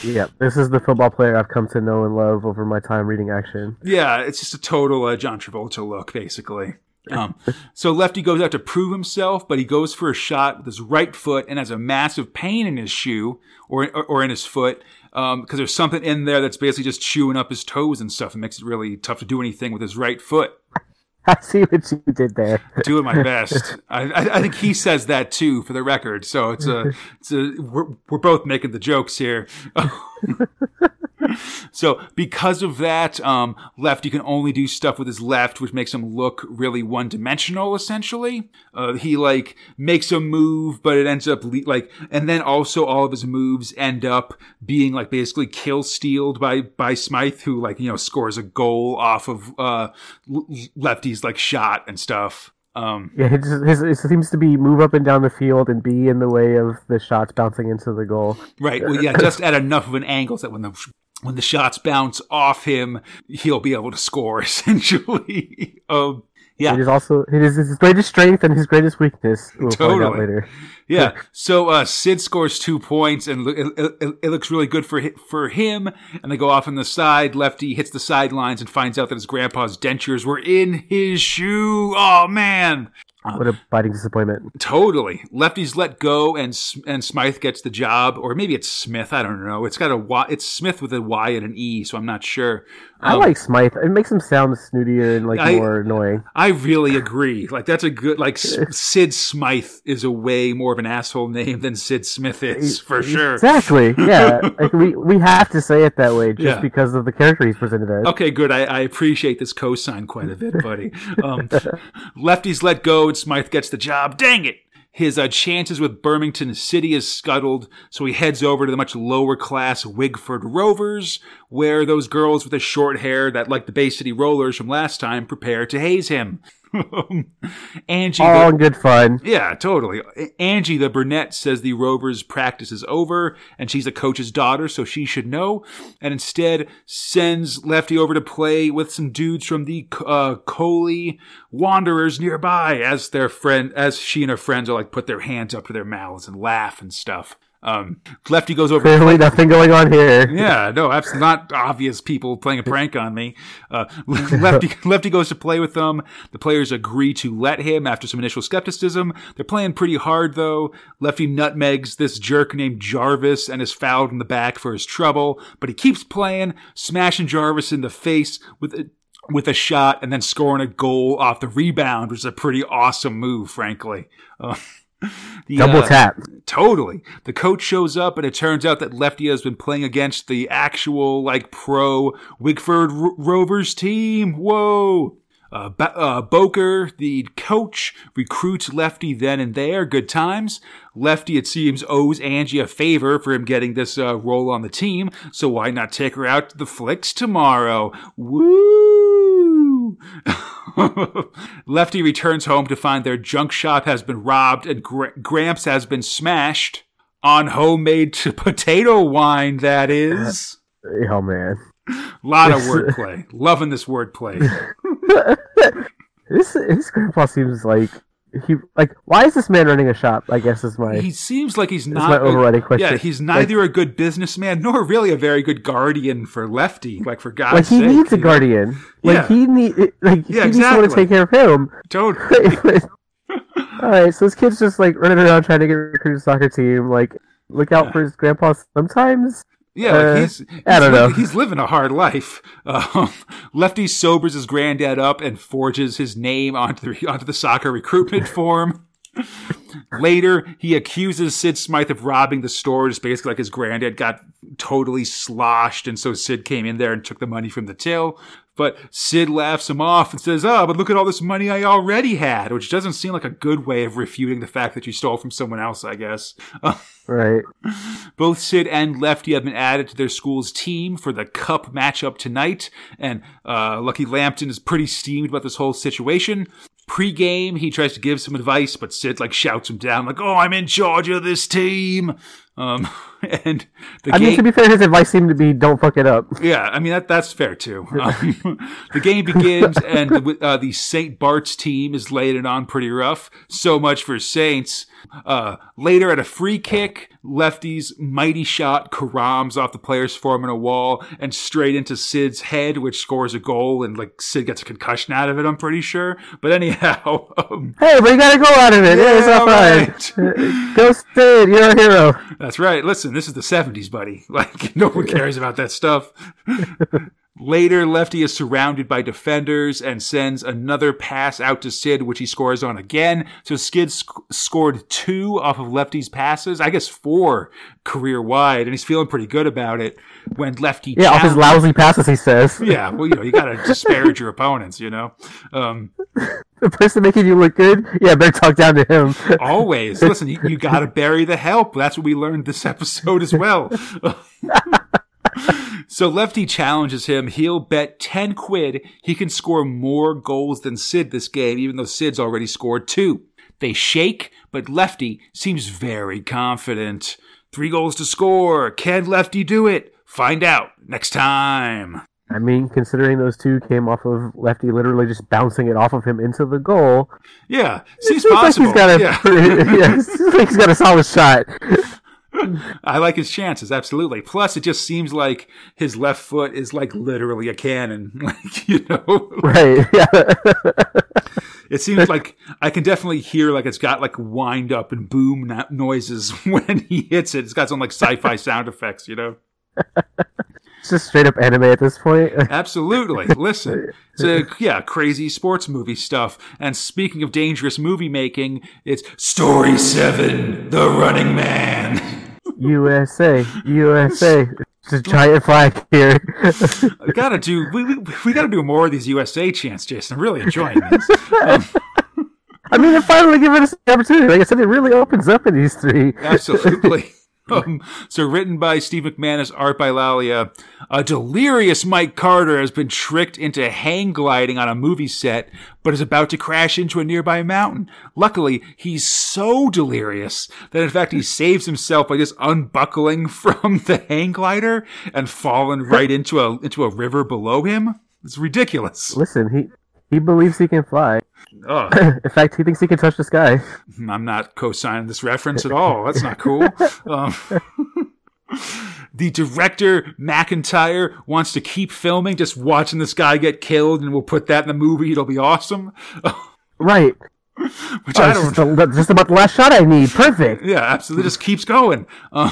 Yeah, this is the football player I've come to know and love over my time reading action. Yeah, it's just a total uh, John Travolta look, basically. Um, so Lefty goes out to prove himself, but he goes for a shot with his right foot and has a massive pain in his shoe or or, or in his foot because there's something in there that's basically just chewing up his toes and stuff. It makes it really tough to do anything with his right foot. (laughs) I see what you did there. Doing my best. (laughs) I, I, I think he says that too, for the record. So it's a, it's a we're, we're both making the jokes here. (laughs) (laughs) So because of that, um, Lefty can only do stuff with his left, which makes him look really one dimensional. Essentially, uh, he like makes a move, but it ends up le- like, and then also all of his moves end up being like basically kill stealed by by Smythe, who like you know scores a goal off of uh, Lefty's like shot and stuff. Um, Yeah, it, just, his, it seems to be move up and down the field and be in the way of the shots bouncing into the goal. Right. Well, yeah, just at enough of an angle so that when the when the shots bounce off him, he'll be able to score. (laughs) Essentially. um. Yeah. It is also it is his greatest strength and his greatest weakness. We'll find out later. Yeah. So uh, Sid scores two points, and it, it, it looks really good for for him. And they go off on the side. Lefty hits the sidelines and finds out that his grandpa's dentures were in his shoe. Oh man. What a biting disappointment. Totally. Lefty's let go, and and Smythe gets the job, or maybe it's Smith. I don't know. It's got a Y. It's Smith with a Y and an E, so I'm not sure. I Um, like Smythe. It makes him sound snootier and like I- more annoying. I really agree. Like that's a good. Like (laughs) Sid Smythe is a way more of an asshole name than Sid Smith is for sure. Exactly. Yeah. (laughs) like we we have to say it that way just Yeah. because of the character he's presented as. Okay, good. I, I appreciate this cosign quite a bit, buddy. Um, (laughs) Lefty's let go, and Smythe gets the job. Dang it! His uh, chances with Birmingham City is scuttled, so he heads over to the much lower class Wigford Rovers, where those girls with the short hair that like the Bay City Rollers from last time prepare to haze him. (laughs) Angie, All the- in good fun. yeah, totally. Angie, the brunette, says the Rovers' practice is over, and she's a coach's daughter, so she should know. And instead, sends Lefty over to play with some dudes from the uh, Coley Wanderers nearby, as their friend, as she and her friends are like put their hands up to their mouths and laugh and stuff. Um, Lefty goes over. Clearly nothing going on here. Yeah, no, that's not obvious people playing a prank on me. Uh, (laughs) Lefty, (laughs) Lefty goes to play with them. The players agree to let him after some initial skepticism. They're playing pretty hard though. Lefty nutmegs this jerk named Jarvis and is fouled in the back for his trouble, but he keeps playing, smashing Jarvis in the face with a, with a shot and then scoring a goal off the rebound, which is a pretty awesome move, frankly. Uh, the, Double uh, tap. Totally. The coach shows up, and it turns out that Lefty has been playing against the actual, like, pro Wigford Ro- Rovers team. Whoa. Uh, ba- uh, Boker, the coach, recruits Lefty then and there. Good times. Lefty, it seems, owes Angie a favor for him getting this uh, role on the team, so why not take her out to the flicks tomorrow? Woo! (laughs) Lefty returns home to find their junk shop has been robbed and Gra- Gramps has been smashed. on homemade potato wine. That is. (laughs) Oh man, lot of (laughs) wordplay. Loving this wordplay. this his grandpa seems like he like. Why is this man running a shop? I guess is my. He seems like he's That's not my overriding question. Yeah, he's neither a good businessman nor really a very good guardian for Lefty. Like for God's like he sake, needs a guardian. Like Yeah. he need like Yeah, he needs someone to take care of him. Totally. (laughs) All right, so this kid's just like running around trying to get recruited to soccer team. Like, look out Yeah. for his grandpa sometimes. Yeah, like Uh, he's, he's I don't know. He's living a hard life. (laughs) Um, Lefty sobers his granddad up and forges his name onto the onto the soccer recruitment (laughs) form. Later, he accuses Sid Smythe of robbing the store, just basically like his granddad got totally sloshed, and so Sid came in there and took the money from the till. But Sid laughs him off and says, "Oh, but look at all this money I already had," which doesn't seem like a good way of refuting the fact that you stole from someone else. I guess. (laughs) Right. Both Sid and Lefty have been added to their school's team for the cup matchup tonight, and uh, Lucky Lampton is pretty steamed about this whole situation. Pre-game, he tries to give some advice, but Sid like shouts him down, like, "Oh, I'm in charge of this team." Um, (laughs) (laughs) and the I game, mean, to be fair, his advice seemed to be don't fuck it up. yeah, I mean that that's fair too. Um, (laughs) the game begins, and the, uh, the Saint Bart's team is laying it on pretty rough. So much for Saints. Uh, later, at a free kick, Lefty's mighty shot carams off the players forming a wall and straight into Sid's head, which scores a goal, and like Sid gets a concussion out of it. I'm pretty sure. But anyhow, (laughs) um, Hey, but you got to go out of it. Yeah, it's Yeah, all fine. right. Go Sid, you're a hero. That's right. Listen, this is the 70s, buddy. (laughs) Like, no one cares about that stuff. (laughs) Later, Lefty is surrounded by defenders and sends another pass out to Sid, which he scores on again. So Skid sc- scored two off of Lefty's passes, I guess four career wide, and he's feeling pretty good about it. When Lefty Yeah, off his lousy passes, he says. (laughs) yeah, well, you know, you gotta disparage your opponents, you know. Um, (laughs) The person making you look good, yeah, better talk down to him. (laughs) always listen. You, you gotta bury the help. That's what we learned this episode as well. So Lefty challenges him. He'll bet 10 quid he can score more goals than Sid this game, even though Sid's already scored two. They shake, but Lefty seems very confident. Three goals to score. Can Lefty do it? Find out next time. I mean, considering those two came off of Lefty literally just bouncing it off of him into the goal, Yeah, seems seems like possible. he's got a yeah. (laughs) yeah, seems like he's got a solid shot. I like his chances, absolutely. Plus, it just seems like his left foot is like literally a cannon. (laughs) Like, you know, Right? (laughs) Yeah. it seems like I can definitely hear like it's got like wind up and boom no- noises (laughs) when he hits it. It's got some like sci-fi sound effects, you know. It's just straight up anime at this point. Absolutely. Listen, it's a yeah, crazy sports movie stuff. And speaking of dangerous movie making, it's Story Seven: The Running Man. USA, USA. (laughs) It's a giant flag here. We gotta do we, we, we gotta do more of these USA chants, Jason. I'm really enjoying this. Um, (laughs) I mean, they're finally giving us the opportunity. Like I said, it really opens up in these three. Absolutely. (laughs) Um, so written by Steve MacManus, art by Lalia. A delirious Mike Carter has been tricked into hang gliding on a movie set, but is about to crash into a nearby mountain. Luckily, he's so delirious that in fact he (laughs) saves himself by just unbuckling from the hang glider and falling right (laughs) into a into a river below him. It's ridiculous. Listen, he he believes he can fly. Oh, (laughs) In fact, he thinks he can touch the sky. (laughs) I'm not co-signing this reference at all. That's not cool. (laughs) Um, the director McIntyre wants to keep filming, just watching this guy get killed, and we'll put that in the movie. It'll be awesome. Right. Which Oh, I don't. just, the- just about the last shot I need. Perfect. Yeah, absolutely. Just keeps going. Uh,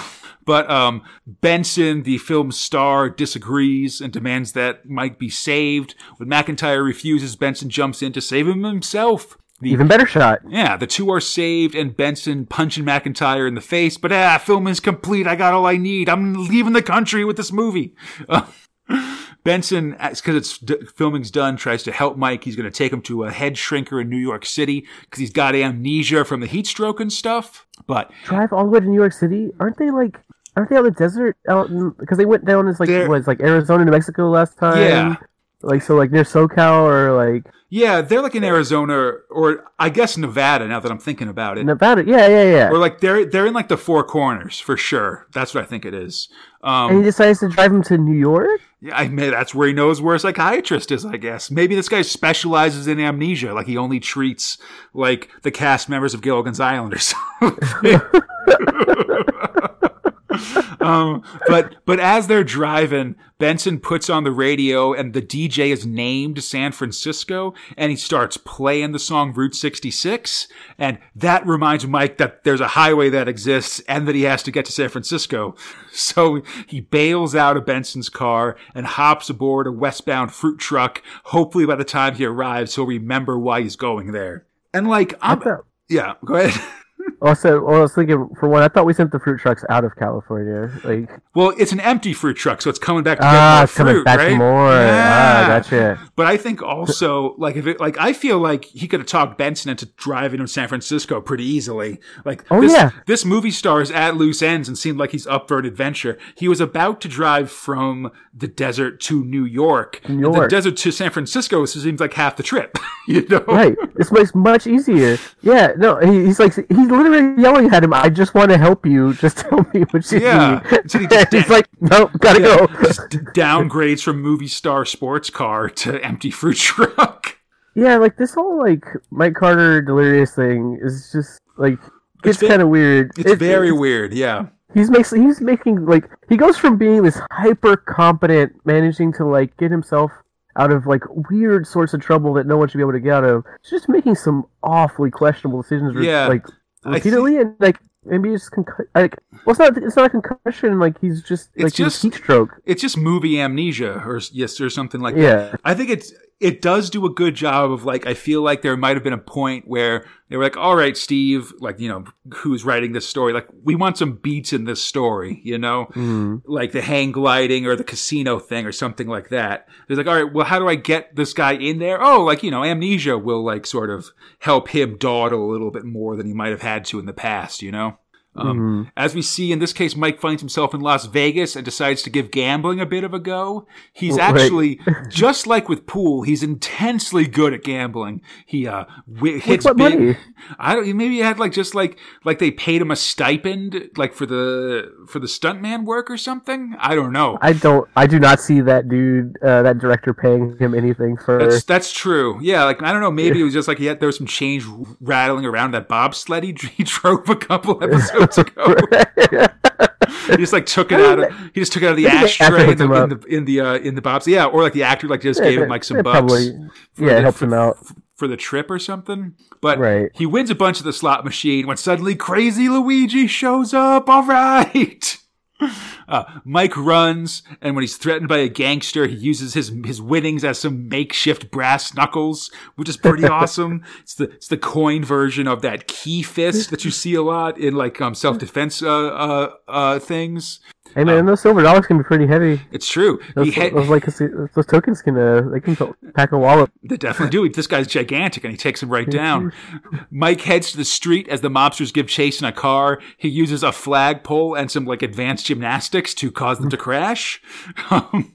but um, Benson, the film star, disagrees and demands that Mike be saved. When McIntyre refuses, Benson jumps in to save him himself. The Even better shot. Yeah, the two are saved, and Benson punching McIntyre in the face. But ah, film is complete. I got all I need. I'm leaving the country with this movie. (laughs) Benson, because it's filming's done, tries to help Mike. He's going to take him to a head shrinker in New York City because he's got amnesia from the heat stroke and stuff. But Drive all the way to New York City. Aren't they like? Aren't they out in the desert? Out because they went down as like They're- was like Arizona, New Mexico last time. yeah, Like so, like near SoCal or like Yeah, they're like in Arizona or I guess Nevada. Now that I'm thinking about it, Nevada. Yeah, yeah, yeah. or like they're they're in like the Four Corners for sure. That's what I think it is. Um, and he decides to drive him to New York. Yeah, I mean, that's where he knows where a psychiatrist is, I guess. Maybe this guy specializes in amnesia, like he only treats like the cast members of Gilligan's Island or (laughs) something. (laughs) (laughs) (laughs) um, but but as they're driving, Benson puts on the radio and the DJ is named San Francisco and he starts playing the song Route 66. And that reminds Mike that there's a highway that exists and that he has to get to San Francisco. (laughs) So he bails out of Benson's car and hops aboard a westbound fruit truck. Hopefully by the time he arrives, he'll remember why he's going there. And like, I'm, yeah, go ahead. (laughs) Also, well, I was thinking for one, I thought we sent the fruit trucks out of California. Like, Well, it's an empty fruit truck, so it's coming back to get ah, more it's coming fruit, back right? more. Yeah. Ah, gotcha. But I think also, like, if it, like, I feel like he could have talked Benson into driving to San Francisco pretty easily. Like, Oh, this, yeah. this movie star is at loose ends and seemed like he's up for an adventure. He was about to drive from the desert to New York. New York. The desert to San Francisco seems like half the trip, (laughs) you know? Right. This makes much easier. Yeah. No, he, he's like he's literally yelling at him. I just want to help you. Just (laughs) tell me what you Yeah. need. So he just- he's like, no, gotta Yeah, go. (laughs) just downgrades from movie star sports car to empty fruit (laughs) truck. Yeah, like this whole like Mike Carter delirious thing is just like It's it's kind of weird. It's It- very it's- weird, yeah. He's makes he's making like he goes from being this hyper competent, managing to like get himself out of like weird sorts of trouble that no one should be able to get out of. to just making some awfully questionable decisions, Yeah, like Repeatedly, and like maybe it's concu- like well, it's not it's not a concussion. Like he's just It's like just- heat stroke. It's just movie amnesia, or yes, or something like that. Yeah, I think it's it does do a good job of like I feel like there might have been a point where they were like, all right, Steve, like you know who's writing this story, like we want some beats in this story, you know, Mm. like the hang gliding or the casino thing or something like that. They're like, all right, well, how do I get this guy in there? Oh, like you know, amnesia will like sort of help him dawdle a little bit more than he might have had to in the past, you know. Um, As we see in this case, Mike finds himself in Las Vegas and decides to give gambling a bit of a go. He's Right. actually, just like with pool, he's intensely good at gambling. He uh, wi- hits what big. money? I don't. Maybe he had like just like like they paid him a stipend like for the for the stuntman work or something. I don't know. I don't. I do not see that dude, uh, that director, paying him anything for. That's that's true. Yeah, like I don't know. Maybe it was just like he had there was some change rattling around that bobsled he, (laughs) he drove a couple (laughs) episodes ago. (laughs) he just like took it out of he just took it out of the Maybe the actor ashtray in the, in the in the uh, in the bobs. Yeah, or like the actor like just Yeah, gave him like some bucks. probably- yeah, the- helps for- him out. for the trip or something. But Right. he wins a bunch of the slot machine when suddenly Crazy Luigi shows up. All right. (laughs) Uh, Mike runs, and when he's threatened by a gangster, he uses his his winnings as some makeshift brass knuckles, which is pretty (laughs) awesome. It's the it's the coin version of that key fist that you see a lot in like um, self defense uh, uh, uh, things. Hey man, those silver dollars can be pretty heavy. It's true. Those, hit, those like those tokens can uh, they can pack a wallop. They definitely do. This guy's gigantic, and he takes him right down. Mike heads to the street as the mobsters give chase in a car. He uses a flagpole and some like advanced gymnastics to cause them to crash. (laughs) Um,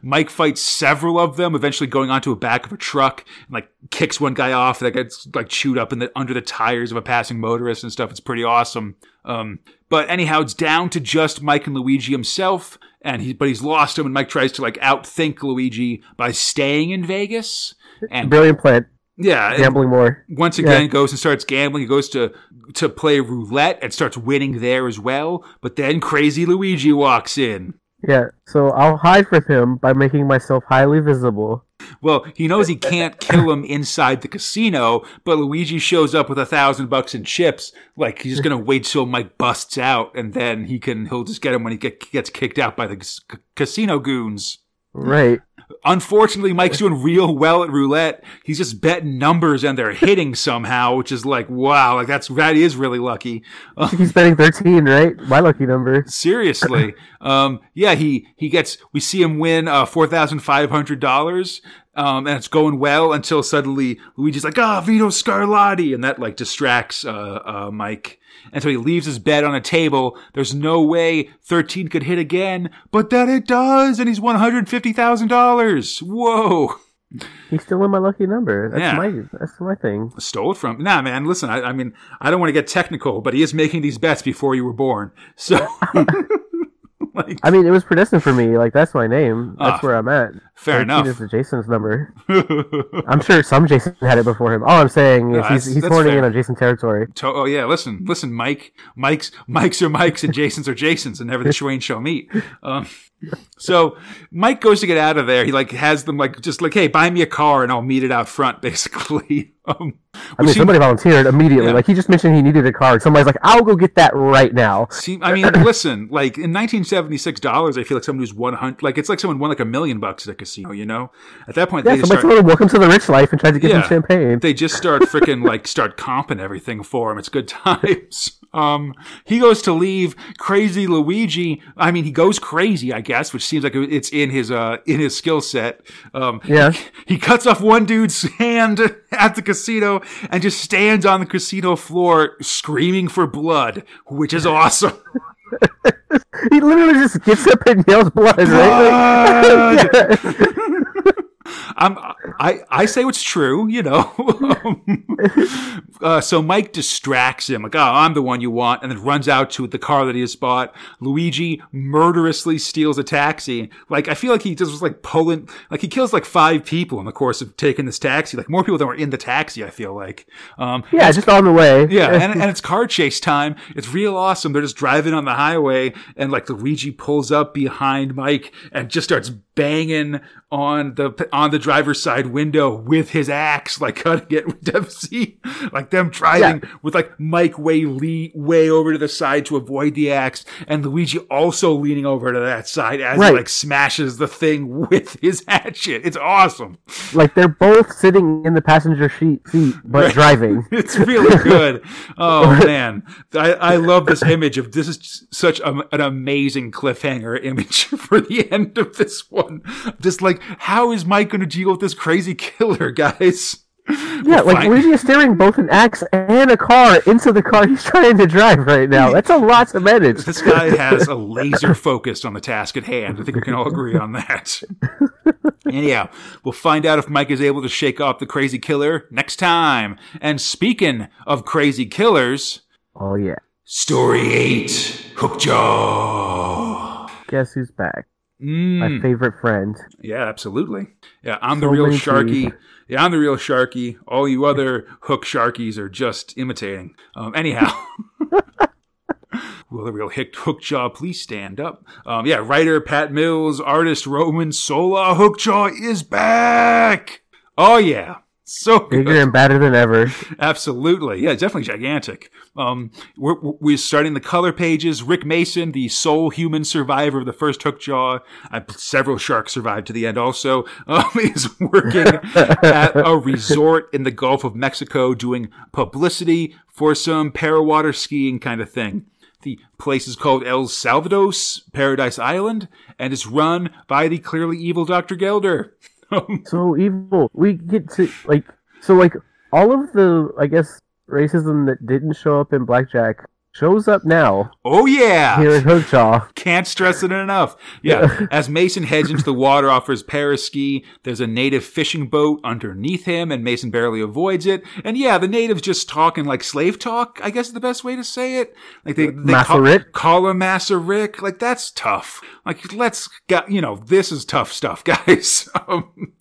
Mike fights several of them, eventually going onto a back of a truck and like kicks one guy off that gets like chewed up in the under the tires of a passing motorist and stuff. It's pretty awesome. Um, but anyhow, it's down to just Mike and Luigi himself, and he but he's lost him, and Mike tries to like outthink Luigi by staying in Vegas. And Brilliant plan. yeah, Gambling more. once again goes and starts gambling. He goes to to play roulette and starts winning there as well. But then Crazy Luigi walks in. Yeah. So I'll hide from him by making myself highly visible. Well, he knows he can't kill him inside the casino, but Luigi shows up with a thousand bucks in chips. Like he's just gonna wait till Mike busts out, and then he can he'll just get him when he get, gets kicked out by the c- casino goons. Right. Unfortunately, Mike's doing real well at roulette. He's just betting numbers and they're hitting somehow, which is like wow, like that's that is really lucky. Uh, He's betting thirteen, right? My lucky number. seriously, (laughs) um, yeah, he he gets. We see him win uh, four thousand five hundred dollars. Um, and it's going well until suddenly Luigi's like, ah, Vito Scarlatti. And that like distracts, uh, uh, Mike. And so he leaves his bet on a table. There's no way 13 could hit again, but then it does. And he's $150,000. Whoa. He's still in my lucky number. That's Yeah. my that's my thing. Stole it from, nah, man, listen, I, I mean, I don't want to get technical, but he is making these bets before you were born. So, (laughs) (laughs) like, I mean, it was predestined for me. Like that's my name. That's Ah, where I'm at. fair 13 enough. Is Jason's number? (laughs) I'm sure some Jason had it before him. All I'm saying is No, he's he's horning in on Jason territory. To- oh yeah, listen, listen, Mike. Mike's Mike's are Mike's and Jason's are Jason's, and never the (laughs) twain shall meet. Um, so Mike goes to get out of there. He like has them like just like, hey, buy me a car and I'll meet it out front, (laughs) basically. Um, I mean, somebody volunteered immediately. Yeah. Like he just mentioned he needed a card. Somebody's like, "I'll go get that right now." seem- I mean, (clears throat) listen, like in 1976 dollars, I feel like someone who's 100, like it's like someone won like a million bucks at a casino. You know, at that point Yeah, they just somebody start. "Welcome to the rich life," and tried to get Yeah. him champagne. they just start freaking like start comping everything for him. It's good (laughs) times. Um, he goes to leave crazy Luigi. I mean, he goes crazy, I guess, which seems like it's in his uh in his skill set. Um, Yeah. he cuts off one dude's hand (laughs) at the casino and just stands on the casino floor screaming for blood, which is (laughs) awesome. (laughs) he literally just gets up and yells blood, right? Like- Yeah. I'm, I, I say what's true, you know. (laughs) uh, so Mike distracts him, like, oh, I'm the one you want, and then runs out to the car that he has bought. Luigi murderously steals a taxi. Like, I feel like he just was like pulling, like he kills like five people in the course of taking this taxi. Like more people than were in the taxi, I feel like. Um, yeah, just on the way. yeah, and, (laughs) and it's car chase time. It's real awesome. They're just driving on the highway, and like Luigi pulls up behind Mike and just starts banging on the on the driver's side window with his axe, like (laughs) cutting it with Dempsey, like them driving with like Mike way le- way over to the side to avoid the axe, and Luigi also leaning over to that side as Right. he like smashes the thing with his (laughs) hatchet. It's awesome. Like they're both sitting in the passenger seat, seat but driving. (laughs) It's really good. Oh man, I, I love this image of this is such a, an amazing cliffhanger image for the end of this one. Just like, how is Mike going to deal with this crazy killer, guys? Yeah, like fine. Luigi is steering both an axe and a car into the car he's trying to drive right now. That's a lot to manage. This guy has a laser focus on the task at hand. I think we can all agree on that. Anyhow, we'll find out if Mike is able to shake off the crazy killer next time. And speaking of crazy killers, Oh yeah. story eight, Hookjaw. Guess who's back? Mm. My favorite friend. Yeah, absolutely. Yeah, I'm the real Sharky. teeth. Yeah, I'm the real Sharky. All you other hook Sharkies are just imitating. Um, anyhow. (laughs) Will the real Hick Hookjaw please stand up? Um, yeah, writer Pat Mills, artist Ramon Sola Hookjaw is back. Oh yeah, so (laughs) good. Bigger and badder than ever. Absolutely. Yeah, definitely gigantic. Um, we're, we're starting the color pages. Rick Mason, the sole human survivor of the first Hookjaw, uh, several sharks survived to the end also, (laughs) um, is working (laughs) at a resort in the Gulf of Mexico doing publicity for some parawater skiing kind of thing. The place is called El Salvados Paradise Island and is run by the clearly evil Dr. Gelder. So evil. We get to like so like all of the I guess racism that didn't show up in Blackjack shows up now oh yeah! here in Hookjaw. Can't stress it enough. Yeah. (laughs) As Mason heads into the water off his paraski, there's a native fishing boat underneath him, and Mason barely avoids it. And yeah, the natives just talking like slave talk, I guess is the best way to say it. Like they, they call, call him Master Rick. Like that's tough. Like let's, got, you know, this is tough stuff, (laughs) guys. um,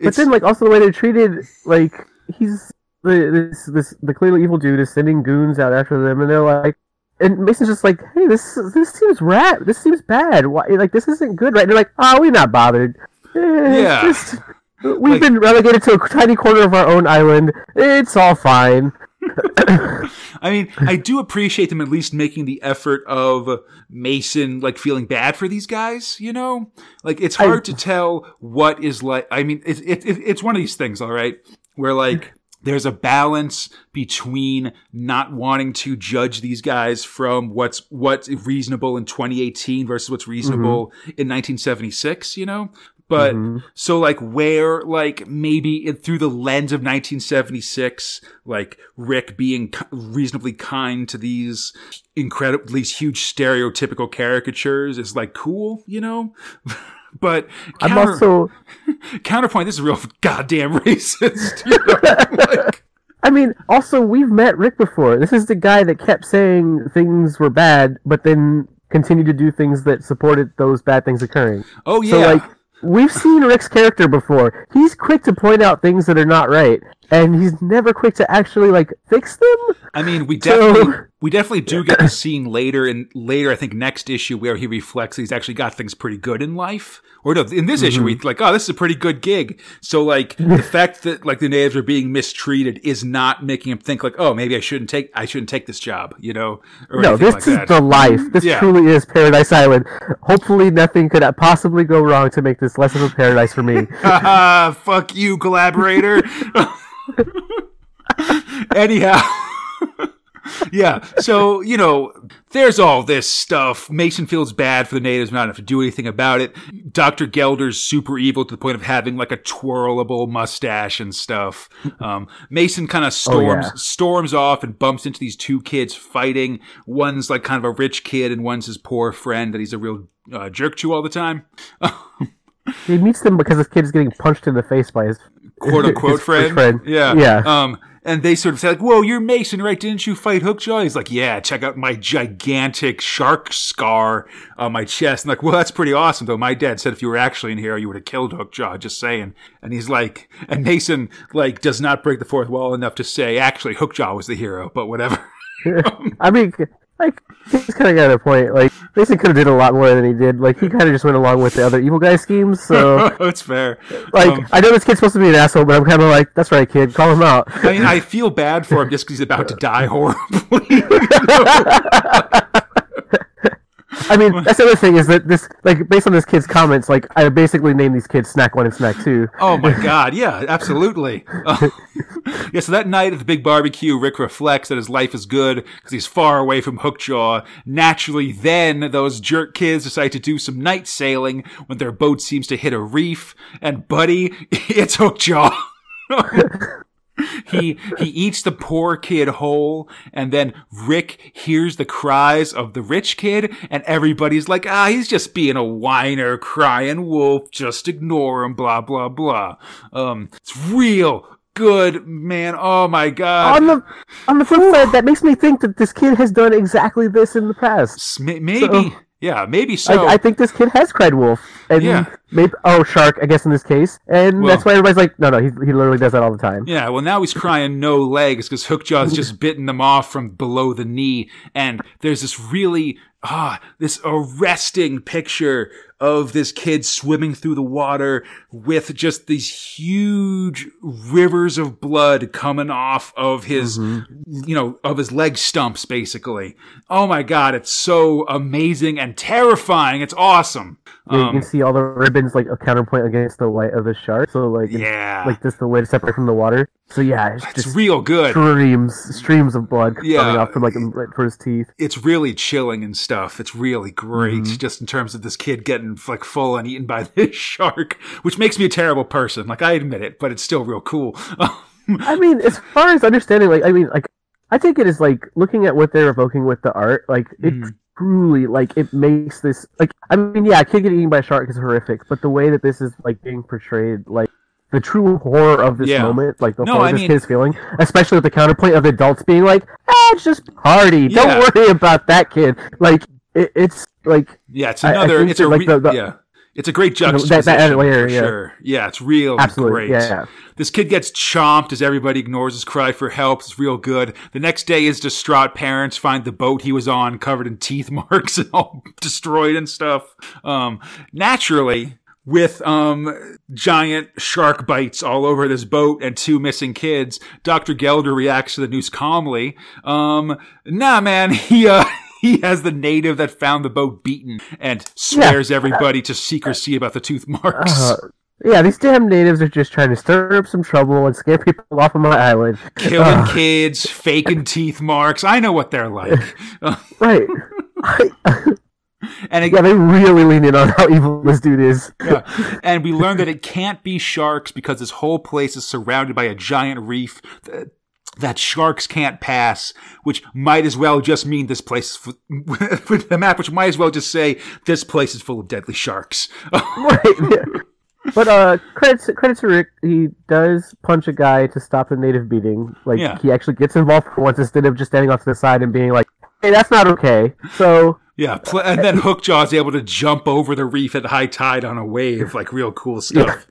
But then like also the way they're treated, like he's the this this the clearly evil dude is sending goons out after them, and they're like, and Mason's just like, hey, this this seems rat, this seems bad. Why like this isn't good, right? And they're like, oh, we're not bothered. Eh, Yeah. just- we've Like- been relegated to a tiny corner of our own island. It's all fine. (laughs) I mean, I do appreciate them at least making the effort of Mason like feeling bad for these guys. You know, like it's hard to tell what is like. I mean, it's it, it, it's one of these things, all right, where like. There's a balance between not wanting to judge these guys from what's what's reasonable in 2018 versus what's reasonable in 1976, you know? But Mhm. so like where like maybe it, through the lens of 1976, like Rick being reasonably kind to these incredible, these huge stereotypical caricatures is like cool, you know. (laughs) but I'm also (laughs) counterpoint, this is real goddamn racist. (laughs) You know? like, I mean, also we've met Rick before. This is the guy that kept saying things were bad, but then continued to do things that supported those bad things occurring. oh yeah, So like we've seen Rick's character before. He's quick to point out things that are not right, and he's never quick to actually like fix them. I mean, we So- definitely (laughs) we definitely do get the scene later and later. I think next issue where he reflects he's actually got things pretty good in life. Or no, in this issue, Mm-hmm. we like, oh, this is a pretty good gig. So like the (laughs) fact that like the natives are being mistreated is not making him think like, oh, maybe I shouldn't take I shouldn't take this job, you know? Or No, this like is that. the life. This Yeah. truly is Paradise Island. Hopefully, nothing could possibly go wrong to make this less of a paradise for me. Haha, (laughs) fuck you, collaborator. (laughs) Anyhow. yeah, so, you know, there's all this stuff. Mason feels bad for the natives, not enough to do anything about it. Dr. Gelder's super evil to the point of having like a twirlable mustache and stuff. Um, Mason kind of storms, yeah. storms off and bumps into these two kids fighting. One's like kind of a rich kid and one's his poor friend that he's a real uh, jerk to all the time. (laughs) he meets them because this kid is getting punched in the face by his quote unquote (laughs) friend. friend. Yeah. Yeah. Um, and they sort of say like, "Whoa, you're Mason, right? Didn't you fight Hookjaw?" He's like, "Yeah, check out my gigantic shark scar on my chest." And like, "Well, that's pretty awesome, though." My dad said if you were actually in here, you would have killed Hookjaw. Just saying. And he's like, and Mason like does not break the fourth wall enough to say actually Hookjaw was the hero, but whatever. (laughs) I mean, like he's kind of got a point. Like Mason could have did a lot more than he did. Like he kind of just went along with the other evil guy schemes. So (laughs) it's fair. like Um, I know this kid's supposed to be an asshole, but I'm kind of like, that's right, kid, call him out. I mean, I feel bad for him just because he's about to (laughs) die horribly. (laughs) I mean, that's the other thing is that this, like, based on this kid's comments, like, I basically named these kids Snack One and Snack Two. Oh my god, yeah, absolutely. Uh, (laughs) (laughs) yeah, so that night at the big barbecue, Rick reflects that his life is good because he's far away from Hookjaw. Naturally, then those jerk kids decide to do some night sailing when their boat seems to hit a reef, and buddy, (laughs) it's Hookjaw. He he eats the poor kid whole, and then Rick hears the cries of the rich kid, and everybody's like, ah, he's just being a whiner, crying wolf, just ignore him, blah blah blah. Um, it's real good, man. Oh my god. On the on the flip side, that makes me think that this kid has done exactly this in the past. Maybe, So- yeah, maybe so. Like, I think this kid has cried wolf, and Yeah. Maybe oh shark, I guess in this case, and Well- that's why everybody's like, no, no, he he literally does that all the time. Yeah, well, now he's crying no legs because Hookjaw's just (laughs) bitten them off from below the knee. And there's this really, ah, this arresting picture of this kid swimming through the water with just these huge rivers of blood coming off of his, you know, of his leg stumps, basically. Oh my God, it's so amazing and terrifying. It's awesome. You, you Um, can see all the ribbons like a counterpoint against the white of the shark. So like, yeah. like just the way to separate from the water. So yeah, it's it's just real good. streams, streams of blood Yeah. coming off from like right for his teeth. it's really chilling and stuff. It's really great, Mm-hmm. just in terms of this kid getting like full and eaten by (laughs) this shark, which makes me a terrible person. Like I admit it, but it's still real cool. I (laughs) mean, as far as understanding, like I mean, like I take it as like looking at what they're evoking with the art, like Mm. Truly like it makes this like I mean, yeah, a kid getting eaten by a shark is horrific, but the way that this is like being portrayed, like the true horror of this Yeah. moment, like the No, horror I this mean- kid is feeling, especially with the counterpoint of the adults being like, ah, it's just party. Yeah. Don't worry about that kid. Like it, it's like yeah, it's I- I another. it's a like, re- the- the- yeah. It's a great that- that juxtaposition layer, for yeah. sure. Yeah, it's real absolutely, great. yeah, yeah. This kid gets chomped as everybody ignores his cry for help. It's real good. The next day, his distraught parents find the boat he was on covered in teeth (laughs) marks and all destroyed and stuff. Um, naturally, with um, giant shark bites all over this boat and two missing kids, Dr. Gelder reacts to the news calmly. Um, nah, man, (laughs) he, uh, he has the native that found the boat beaten and swears everybody to secrecy about the tooth marks. Uh, yeah, these damn natives are just trying to stir up some trouble and scare people off of my island. killing Ugh. kids, faking teeth marks. I know what they're like. Uh, (laughs) Right. And And it, Yeah, they really lean in on how evil this dude is. yeah. and we learned that it can't be sharks because this whole place is surrounded by a giant reef that, sharks can't pass, which might as well just mean this place (laughs) with the map, which might as well just say this place is full of deadly sharks. (laughs) right. yeah. But uh, credits credits to Rick. He does punch a guy to stop the native beating. Like Yeah. he actually gets involved for once instead of just standing off to the side and being like, "Hey, that's not okay." So yeah, pl- and then Hookjaw is able to jump over the reef at high tide on a wave, like real cool stuff.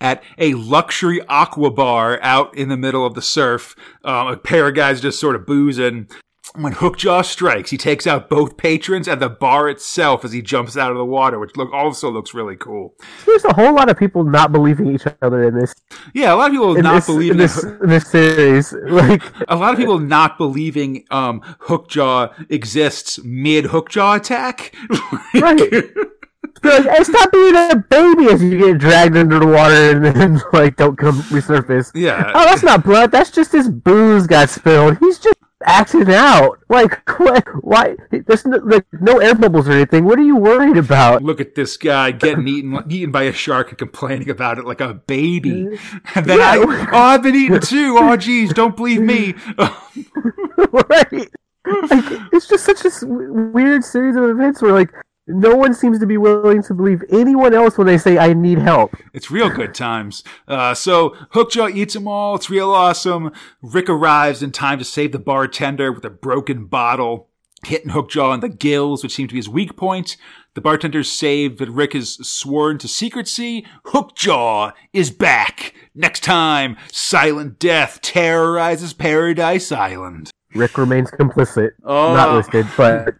At a luxury aqua bar out in the middle of the surf, um, a pair of guys just sort of boozing. When Hookjaw strikes, he takes out both patrons and the bar itself as he jumps out of the water, which look also looks really cool. there's a whole lot of people not believing each other in this Yeah, a lot of people in not this, believing in this, in this series. (laughs) Like, a lot of people not believing um, Hookjaw exists mid Hookjaw attack. (laughs) right. (laughs) Like, hey, stop being a baby as you get dragged under the water and then (laughs) like don't come resurface. Yeah. Oh, that's not blood. That's just his booze got spilled. He's just acting out. Like, (laughs) what? Why? There's no, like, no air bubbles or anything. What are you worried about? Look at this guy getting eaten (laughs) eaten by a shark and complaining about it like a baby. And then I, oh, I've been eaten too. Oh, geez, don't believe me. right? Like, it's just such a weird series of events where like no one seems to be willing to believe anyone else when they say I need help. It's real good times. Uh, so Hookjaw eats them all. It's real awesome. Rick arrives in time to save the bartender with a broken bottle, hitting Hookjaw in the gills, which seemed to be his weak point. The bartender's saved, but Rick is sworn to secrecy. Hookjaw is back. Next time, Silent Death terrorizes Paradise Island. Rick remains complicit. Oh. Not listed, but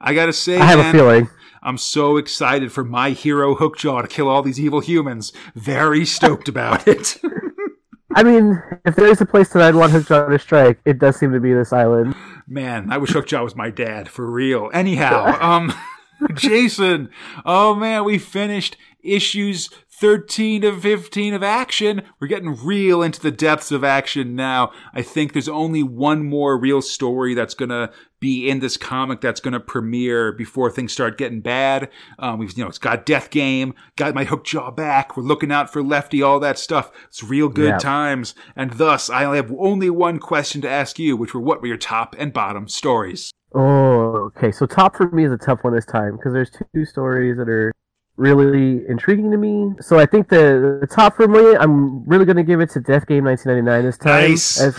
I gotta say, I have man, a feeling. I'm so excited for my hero Hookjaw to kill all these evil humans. Very stoked about it. (laughs) I mean, if there is a place that I'd want Hookjaw to strike, it does seem to be this island. Man, I wish Hookjaw was my dad for real. Anyhow, um, (laughs) Jason, oh man, we finished issues 13 to 15 of action. We're getting real into the depths of action now. I think there's only one more real story that's gonna be in this comic that's gonna premiere before things start getting bad. Um, we've, you know, it's got Death Game, got my Hookjaw back. We're looking out for Lefty, all that stuff. It's real good Yeah. times. And thus, I have only one question to ask you, which were what were your top and bottom stories? Oh, okay. So top for me is a tough one this time because there's two stories that are really intriguing to me. So I think the, the top for me, I'm really going to give it to Death Game 1999 this time. Nice. As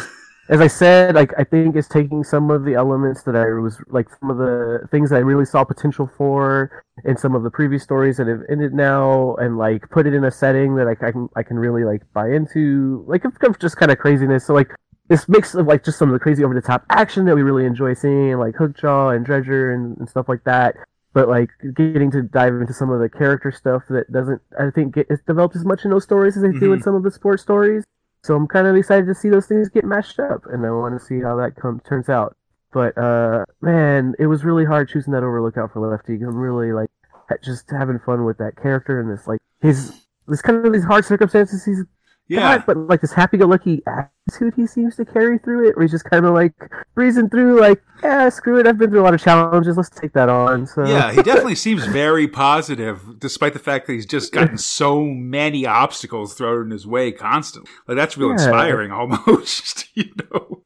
as I said, like I think it's taking some of the elements that I was like some of the things that I really saw potential for in some of the previous stories that have ended now, and like put it in a setting that like I can I can really like buy into, like just kind of craziness. So like this mix of like just some of the crazy over the top action that we really enjoy seeing, like Hookjaw and Dredger and, and stuff like that. But like getting to dive into some of the character stuff that doesn't, I think, get it's developed as much in those stories as they do in Mhm. some of the sports stories. So I'm kind of excited to see those things get mashed up, and I want to see how that comes turns out. But uh, man, it was really hard choosing that over Lookout for Lefty. I'm really like just having fun with that character and this like his this kind of these hard circumstances he's Yeah. but like this happy-go-lucky attitude he seems to carry through it, where he's just kind of like breezing through, like yeah, screw it. I've been through a lot of challenges. Let's take that on. So Yeah, he (laughs) definitely seems very positive, despite the fact that he's just gotten so many obstacles thrown in his way constantly. Like that's real Yeah. inspiring, (laughs) almost. You know.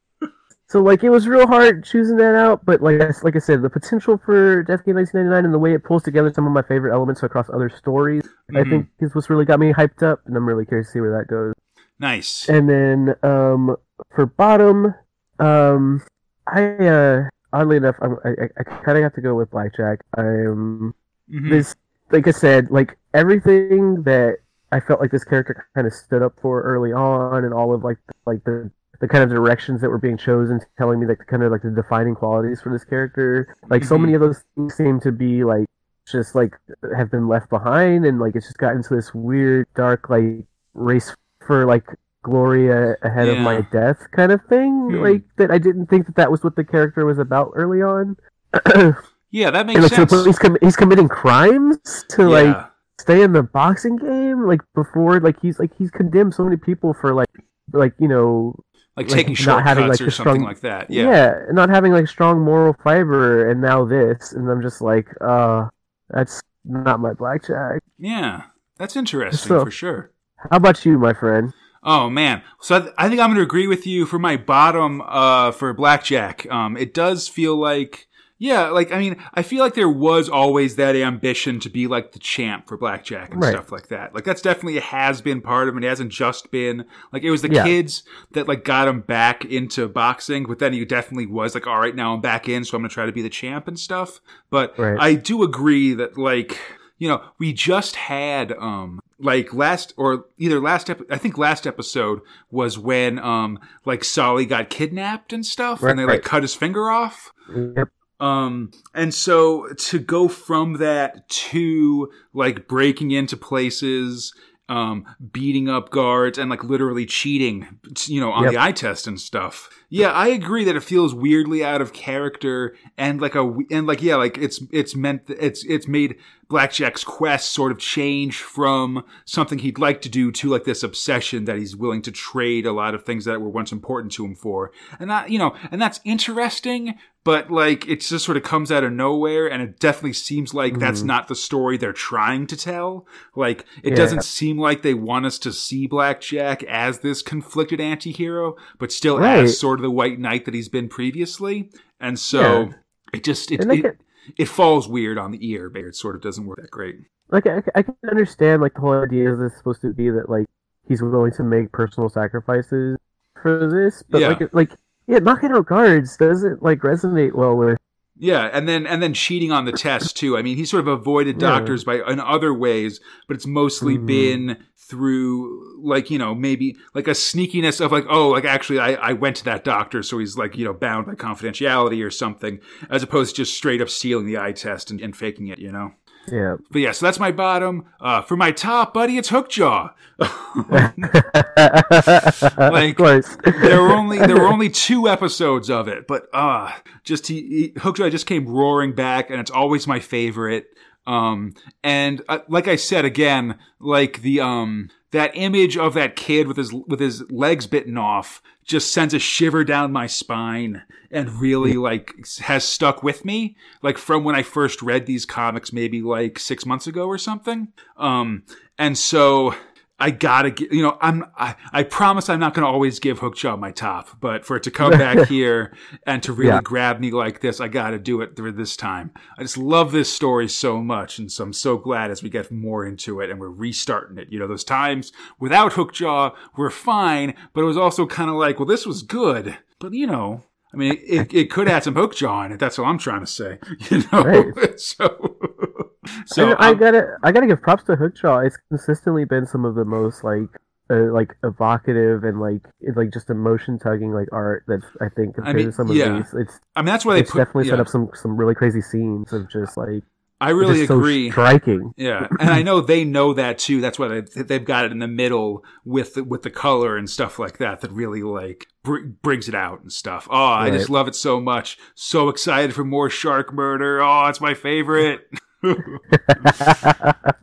So like it was real hard choosing that out, but like I, like I said, the potential for Death Game 1999 and the way it pulls together some of my favorite elements across other stories, I Mhm. think is what's really got me hyped up, and I'm really curious to see where that goes. Nice. And then um, for bottom, um, I uh, oddly enough, I'm, I I, I kind of have to go with Blackjack. I'm Mhm. this like I said, like everything that I felt like this character kind of stood up for early on, and all of like like the the kind of directions that were being chosen, telling me like the kind of like the defining qualities for this character. Like so Mhm. many of those things seem to be like just like have been left behind, and like it's just gotten to this weird dark like race for like glory a- ahead of my death kind of thing. Hmm. Like that I didn't think that that was what the character was about early on. (clears throat) Yeah, that And, makes like, to sense. point he's, com- he's committing crimes to yeah. like stay in the boxing game like before like he's like he's condemned so many people for like like you know like, like, taking (laughs) not shortcuts having, like, or something strong- like that. yeah. Yeah. not having like strong moral fiber and now this and i'm just like uh That's not my blackjack. Yeah, that's interesting So- for sure. How about you, my friend? Oh man, so I, th- I think I'm going to agree with you for my bottom uh, for blackjack. Um, it does feel like, yeah, like I mean, I feel like there was always that ambition to be like the champ for blackjack and Right. stuff like that. Like that's definitely has been part of it. It hasn't just been like it was the Yeah. kids that like got him back into boxing, but then he definitely was like, all right, now I'm back in, so I'm going to try to be the champ and stuff. But Right. I do agree that like you know we just had um like last or either last ep- I think last episode was when um like Solly got kidnapped and stuff and they like cut his finger off. Yep. Um, and so to go from that to like breaking into places, um, beating up guards and like literally cheating, you know, on Yep. the eye test and stuff. Yeah, I agree that it feels weirdly out of character and like a, and like, yeah, like it's, it's meant, it's, it's made Blackjack's quest sort of change from something he'd like to do to like this obsession that he's willing to trade a lot of things that were once important to him for. And that, you know, and that's interesting, but like it just sort of comes out of nowhere and it definitely seems like that's mm-hmm. not the story they're trying to tell. Like it Yeah. doesn't seem like they want us to see Blackjack as this conflicted anti-hero, but still Right. as sort of the white knight that he's been previously. And so Yeah. it just, it, they it, it falls weird on the ear, but it sort of doesn't work that great. Like I, I can understand like the whole idea is this supposed to be that like he's willing to make personal sacrifices for this, but Yeah. like like yeah, knocking out guards doesn't like resonate well with Yeah, and then and then cheating on the (laughs) test too. I mean, he sort of avoided Yeah. doctors by in other ways, but it's mostly Mhm. been through like you know maybe like a sneakiness of like oh like actually I, I went to that doctor so he's like you know bound by confidentiality or something as opposed to just straight up stealing the eye test and, and faking it you know yeah. but yeah so that's my bottom uh, for my top buddy it's Hookjaw (laughs) of course. there were only there were only two episodes of it, but uh just he, he Hookjaw just came roaring back, and it's always my favorite. Um, and uh, like I said again, like the um that image of that kid with his with his legs bitten off just sends a shiver down my spine and really like has stuck with me like from when I first read these comics maybe like 6 months ago or something. Um and so I gotta get, you know, I'm, I, I promise I'm not gonna always give Hookjaw my top, but for it to come back (laughs) here and to really Yeah. grab me like this, I gotta do it through this time. I just love this story so much, and so I'm so glad as we get more into it and we're restarting it. You know, those times without Hookjaw were fine, but it was also kind of like, well, this was good, but you know, I mean, it, it could add some Hookjaw in it. That's all I'm trying to say. (laughs) You know, Right. (laughs) so. So And I I'm- gotta I gotta give props to Hookjaw. It's consistently been some of the most like uh, like evocative and like it's like just emotion tugging like art that's I think compared mean, to some of yeah. these. It's I mean, that's why they put. definitely yeah. set up some some really crazy scenes of just like I really just so agree. striking. Yeah, (laughs) and I know they know that too. That's why they, they've got it in the middle with the, with the color and stuff like that. That really like br- brings it out and stuff. Oh, I just love it so much. So excited for more shark murder. Oh, it's my favorite. (laughs)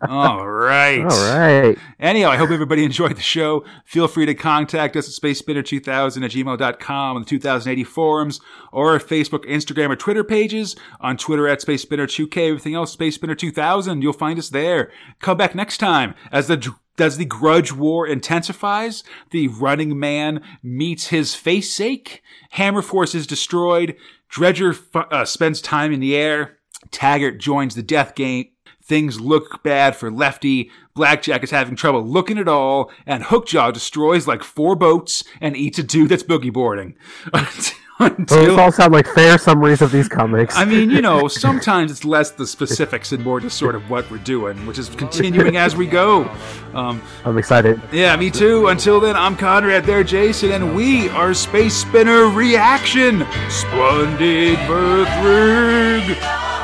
All right. All right. Anyhow, I hope everybody enjoyed the show. Feel free to contact us at spacespinner2000 at gmail.com on the 2080 forums or our Facebook, Instagram, or Twitter pages. On Twitter at spacespinner2k, everything else spacespinner2000. You'll find us there. Come back next time as the as the grudge war intensifies, the running man meets his face sake, Hammer Force is destroyed, Dredger uh, spends time in the air, Taggart joins the death game, Things look bad for Lefty. Blackjack is having trouble looking at all, and Hookjaw destroys like four boats and eats a dude that's boogie boarding. (laughs) Those Until, all sound like fair summaries of these comics. I mean, you know, (laughs) sometimes it's less the specifics and more just sort of what we're doing, which is continuing as we go. Um, I'm excited. yeah, me too. Until then, I'm Conrad, there, Jason, and we are Space Spinner Reaction. Splendid Birthrig.